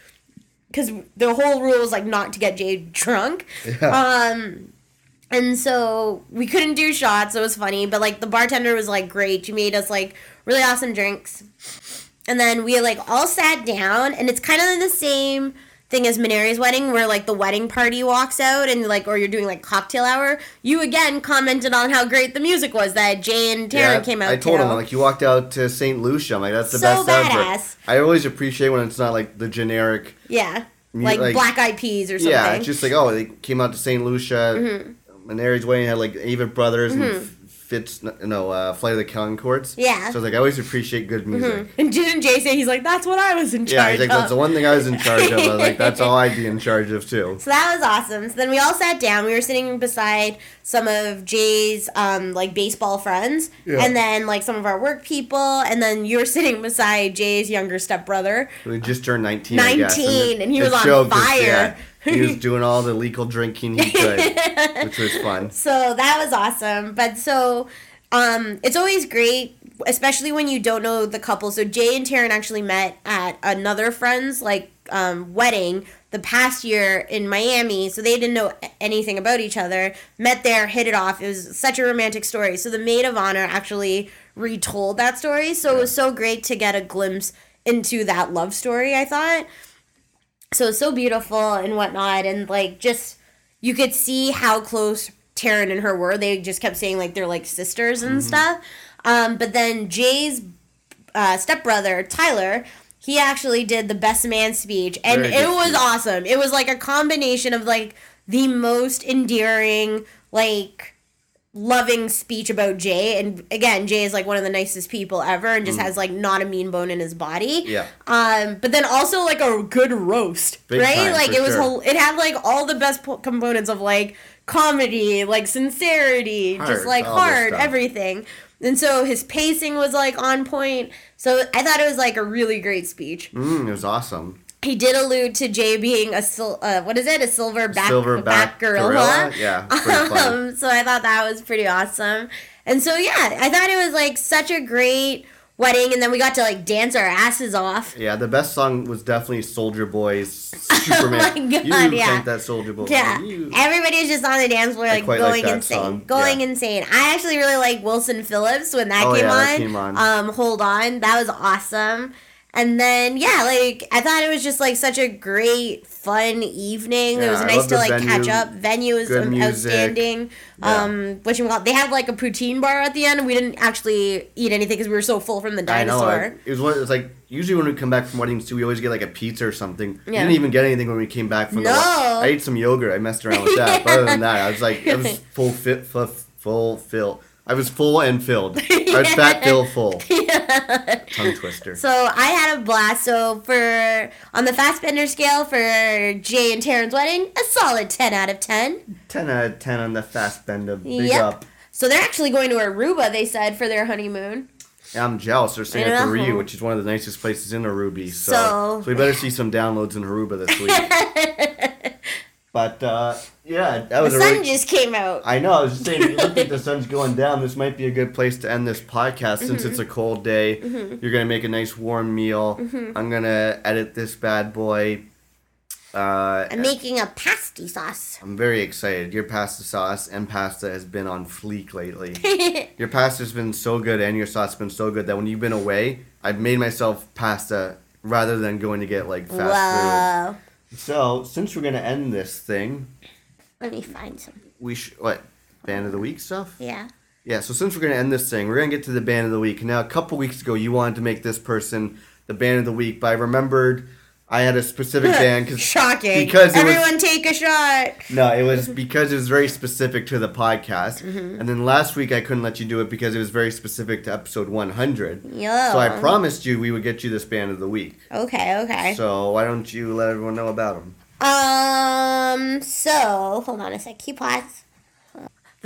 Because the whole rule was like not to get Jay drunk. Yeah. Um, and so we couldn't do shots. It was funny, but like the bartender was like great. She made us like really awesome drinks. And then we like all sat down, and it's kind of in the same thing as Mineri's wedding, where like the wedding party walks out, and like or you're doing like cocktail hour. You again commented on how great the music was that Jay and Taryn Yeah, came out. I told to. him like you walked out to St. Lucia. I'm like that's the So best ever. badass. I always appreciate when it's not like the generic. yeah, mu- like, Black Eyed Peas or something. Yeah, it's just like oh they came out to St. Lucia. Mm-hmm. Wedding had like Avett Brothers and F- Fitz no uh, Flight of the Conchords. Yeah. Mm-hmm. So I was like I always appreciate good music. and didn't Jay say he's like that's what I was in charge of. Yeah, he's like of. that's the one thing I was in charge of. I was like that's all I'd be in charge of too. So that was awesome. So then we all sat down. We were sitting beside some of Jay's um, like baseball friends, Yeah. and then like some of our work people, and then you were sitting beside Jay's younger stepbrother. We just turned 19. I guess, 19, and he was on showed 'cause, fire. yeah, he was doing all the legal drinking he could, which was fun. So that was awesome. But so um, it's always great, especially when you don't know the couple. So Jay and Taryn actually met at another friend's like um, wedding the past year in Miami. So they didn't know anything about each other. Met there, hit it off. It was such a romantic story. So the maid of honor actually retold that story. So it was so great to get a glimpse into that love story. I thought so so beautiful and whatnot and like just you could see how close Taryn and her were. They just kept saying like they're like sisters and Mm-hmm. stuff. Um, but then Jay's uh, stepbrother Tyler, he actually did the best man speech, and Very it was speech. awesome. It was like a combination of like the most endearing like loving speech about Jay and again Jay is like one of the nicest people ever and just has like not a mean bone in his body. Mm. Yeah. Um but then also like a good roast, Big right? like it was sure. whole, it had like all the best po- components of like comedy, like sincerity, just like hard, everything. And so his pacing was like on point. So I thought it was like a really great speech. Mm, it was awesome. He did allude to Jay being a sil- uh, what is it? A silver back Silverback back gorilla. gorilla? Yeah. Um, so I thought that was pretty awesome. And so yeah, I thought it was like such a great wedding, and then we got to like dance our asses off. Yeah, the best song was definitely Soulja Boy's Superman. Oh my God, you yeah. crank that Soulja Boy. Yeah, You. everybody was just on the dance floor, like quite like going insane, song, going yeah. insane. I actually really like Wilson Phillips when that, Oh, came, yeah, on. that came on. Um, hold on, that was awesome. And then yeah, like I thought it was just like such a great, fun evening. it was nice to the like catch up. Venue was Good um, outstanding. Yeah. Um, call they had like a poutine bar at the end. and We didn't actually eat anything because we were so full from the dinosaur. I know. It was what it's like. Usually when we come back from weddings too, we always get like a pizza or something. We Yeah. didn't even get anything when we came back from the. No. wed- I ate some yogurt. I messed around with that. But other than that, I was like, it was full fit, full, full fill, I was full and filled. I was fat, filled, full. Tongue twister. So I had a blast. So for on the fast bender scale for Jay and Taryn's wedding, a solid ten out of ten. 10 out of 10 on the fast bender. Big Yep. up. So they're actually going to Aruba. They said for their honeymoon. Yeah, I'm jealous. They're staying at the know. Riu, which is one of the nicest places in Aruba. So, So- so we better see some downloads in Aruba this week. but uh, yeah, that The was a sun really, just came out. I know. I was just saying, look like the sun's going down. This might be a good place to end this podcast since Mm-hmm. it's a cold day. You're gonna make a nice warm meal. Mm-hmm. I'm gonna edit this bad boy. Uh, I'm making a pasty sauce. I'm very excited. Your pasta sauce and pasta has been on fleek lately. your pasta's been so good and your sauce has been so good that when you've been away, I've made myself pasta rather than going to get like fast Wow. food. So since we're gonna end this thing, Let me find some. we should what band of the week stuff. Yeah. Yeah, so since we're gonna end this thing, we're gonna get to the band of the week. Now, a couple weeks ago, you wanted to make this person the band of the week, but I remembered I had a specific band because Shocking. because it was- Everyone take a shot. no, it was because it was very specific to the podcast. Mm-hmm. And then last week I couldn't let you do it because it was very specific to episode 100. Yeah. So I promised you we would get you this band of the week. Okay, okay. So why don't you let everyone know about them? Um, so, hold on a sec. Keep pause.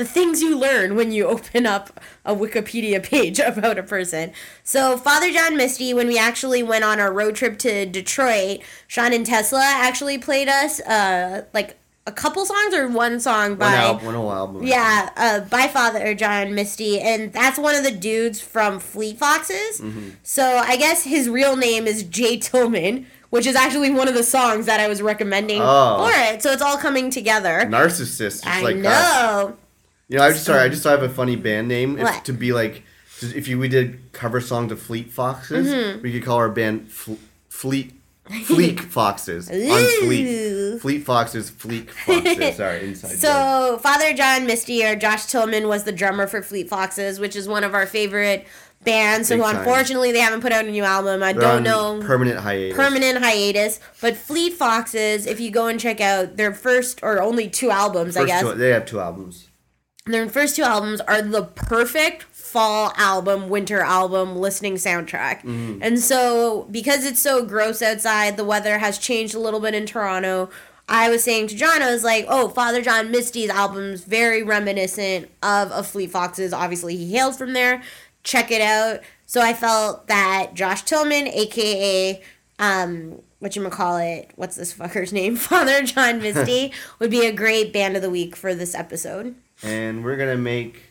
The things you learn when you open up a Wikipedia page about a person. So, Father John Misty, when we actually went on our road trip to Detroit, Sean and Tesla actually played us, uh, like a couple songs or one song One by. one whole album. Yeah, uh, by Father John Misty, and that's one of the dudes from Fleet Foxes. Mm-hmm. So I guess his real name is Jay Tillman, Which is actually one of the songs that I was recommending Oh. for it. So it's all coming together. Narcissist, I like us. You know, I just sorry, I just have a funny band name. If, What? to be like, if you we did cover songs of Fleet Foxes, Mm-hmm. we could call our band Fl- Fleet Fleek Foxes on Ooh. Fleet. Fleet Foxes, Fleek Foxes. Sorry, inside joke. So Father John Misty or Josh Tillman was the drummer for Fleet Foxes, which is one of our favorite bands. So Big time. unfortunately, they haven't put out a new album. I They're don't on know. permanent hiatus. permanent hiatus. But Fleet Foxes, if you go and check out their first or only two albums, I First guess two, they have two albums. Their first two albums are the perfect fall album, winter album listening soundtrack. And so, because it's so gross outside, the weather has changed a little bit in Toronto. I was saying to John, I was like, oh, Father John Misty's album's very reminiscent of a Fleet Foxes. Obviously, he hails from there. Check it out. So I felt that Josh Tillman, aka um, what you call it? What's this fucker's name? Father John Misty would be a great band of the week for this episode. And we're gonna make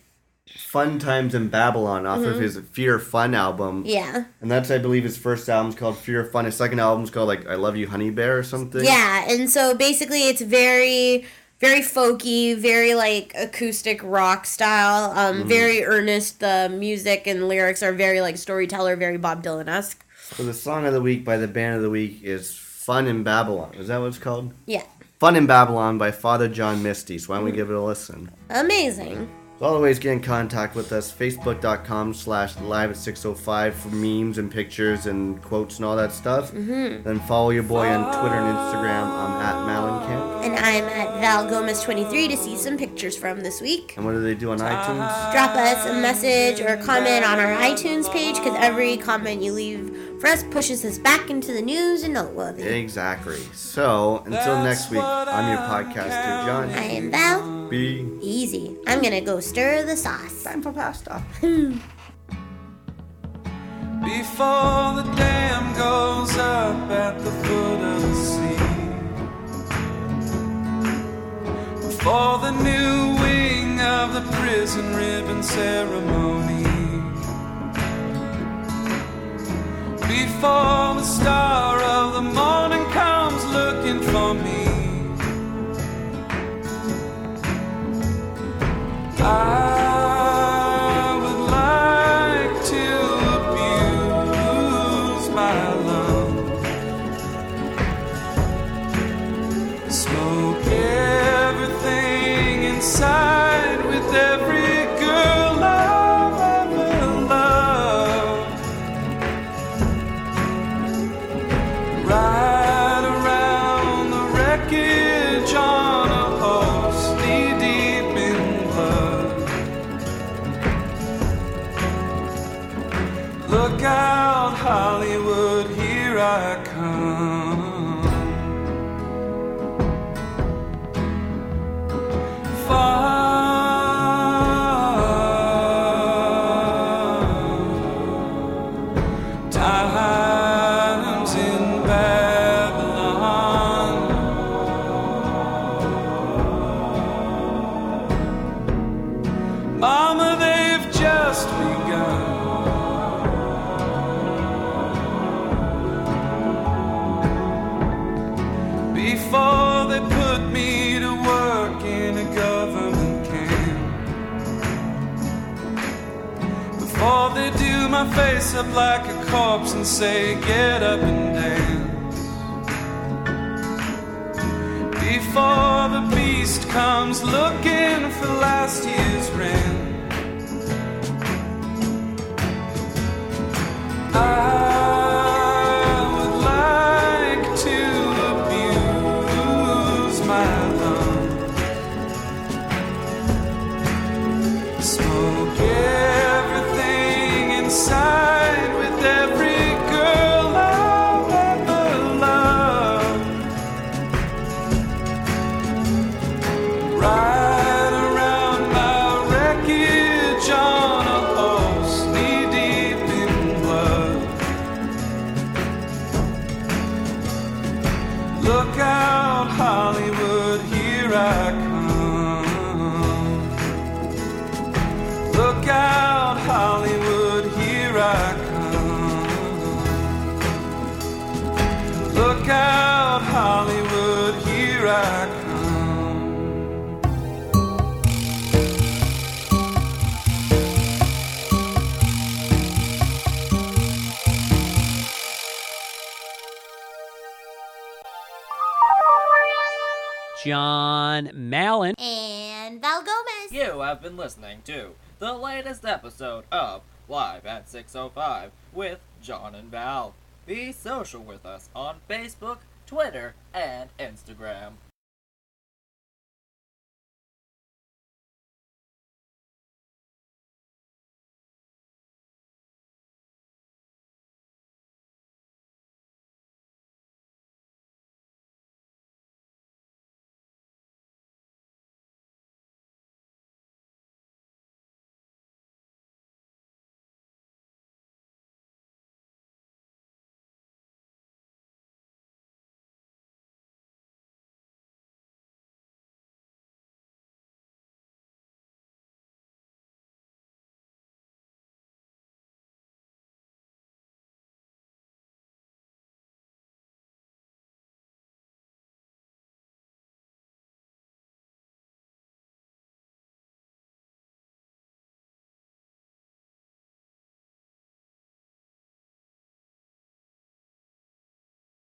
Fun Times in Babylon off Mm-hmm. of his Fear of Fun album. Yeah. And that's I believe his first album's called Fear of Fun. His second album's called like I Love You Honey Bear or something. Yeah, and so basically it's very very folky, very like acoustic rock style, um very earnest. The music and lyrics are very like storyteller, very Bob Dylan-esque. So the song of the week by the band of the week is Fun in Babylon. Is that what it's called? Yeah. Fun in Babylon by Father John Misty. So why don't we give it a listen? Amazing. As always, get in contact with us. Facebook.com slash live at 605 for memes and pictures and quotes and all that stuff. Mm-hmm. Then follow your boy on Twitter and Instagram. I'm at Malencamp. And I'm at Val Gomez 23 to see some pictures from this week. And what do they do on iTunes? Drop us a message or comment on our iTunes page because every comment you leave for us pushes us back into the news and noteworthy. Exactly. So, until next week, I'm your podcaster, John. I am Val. Be Easy. I'm gonna go stir the sauce. time for pasta. Before the dam goes up at the foot of the sea. Before the new wing of the prison ribbon ceremony. Before the star of the morning comes looking for me. I I face up like a corpse and say, get up and dance. Before the beast comes looking for last year's have been listening to the latest episode of Live at 605 with John and Val. Be social with us on Facebook, Twitter, and Instagram.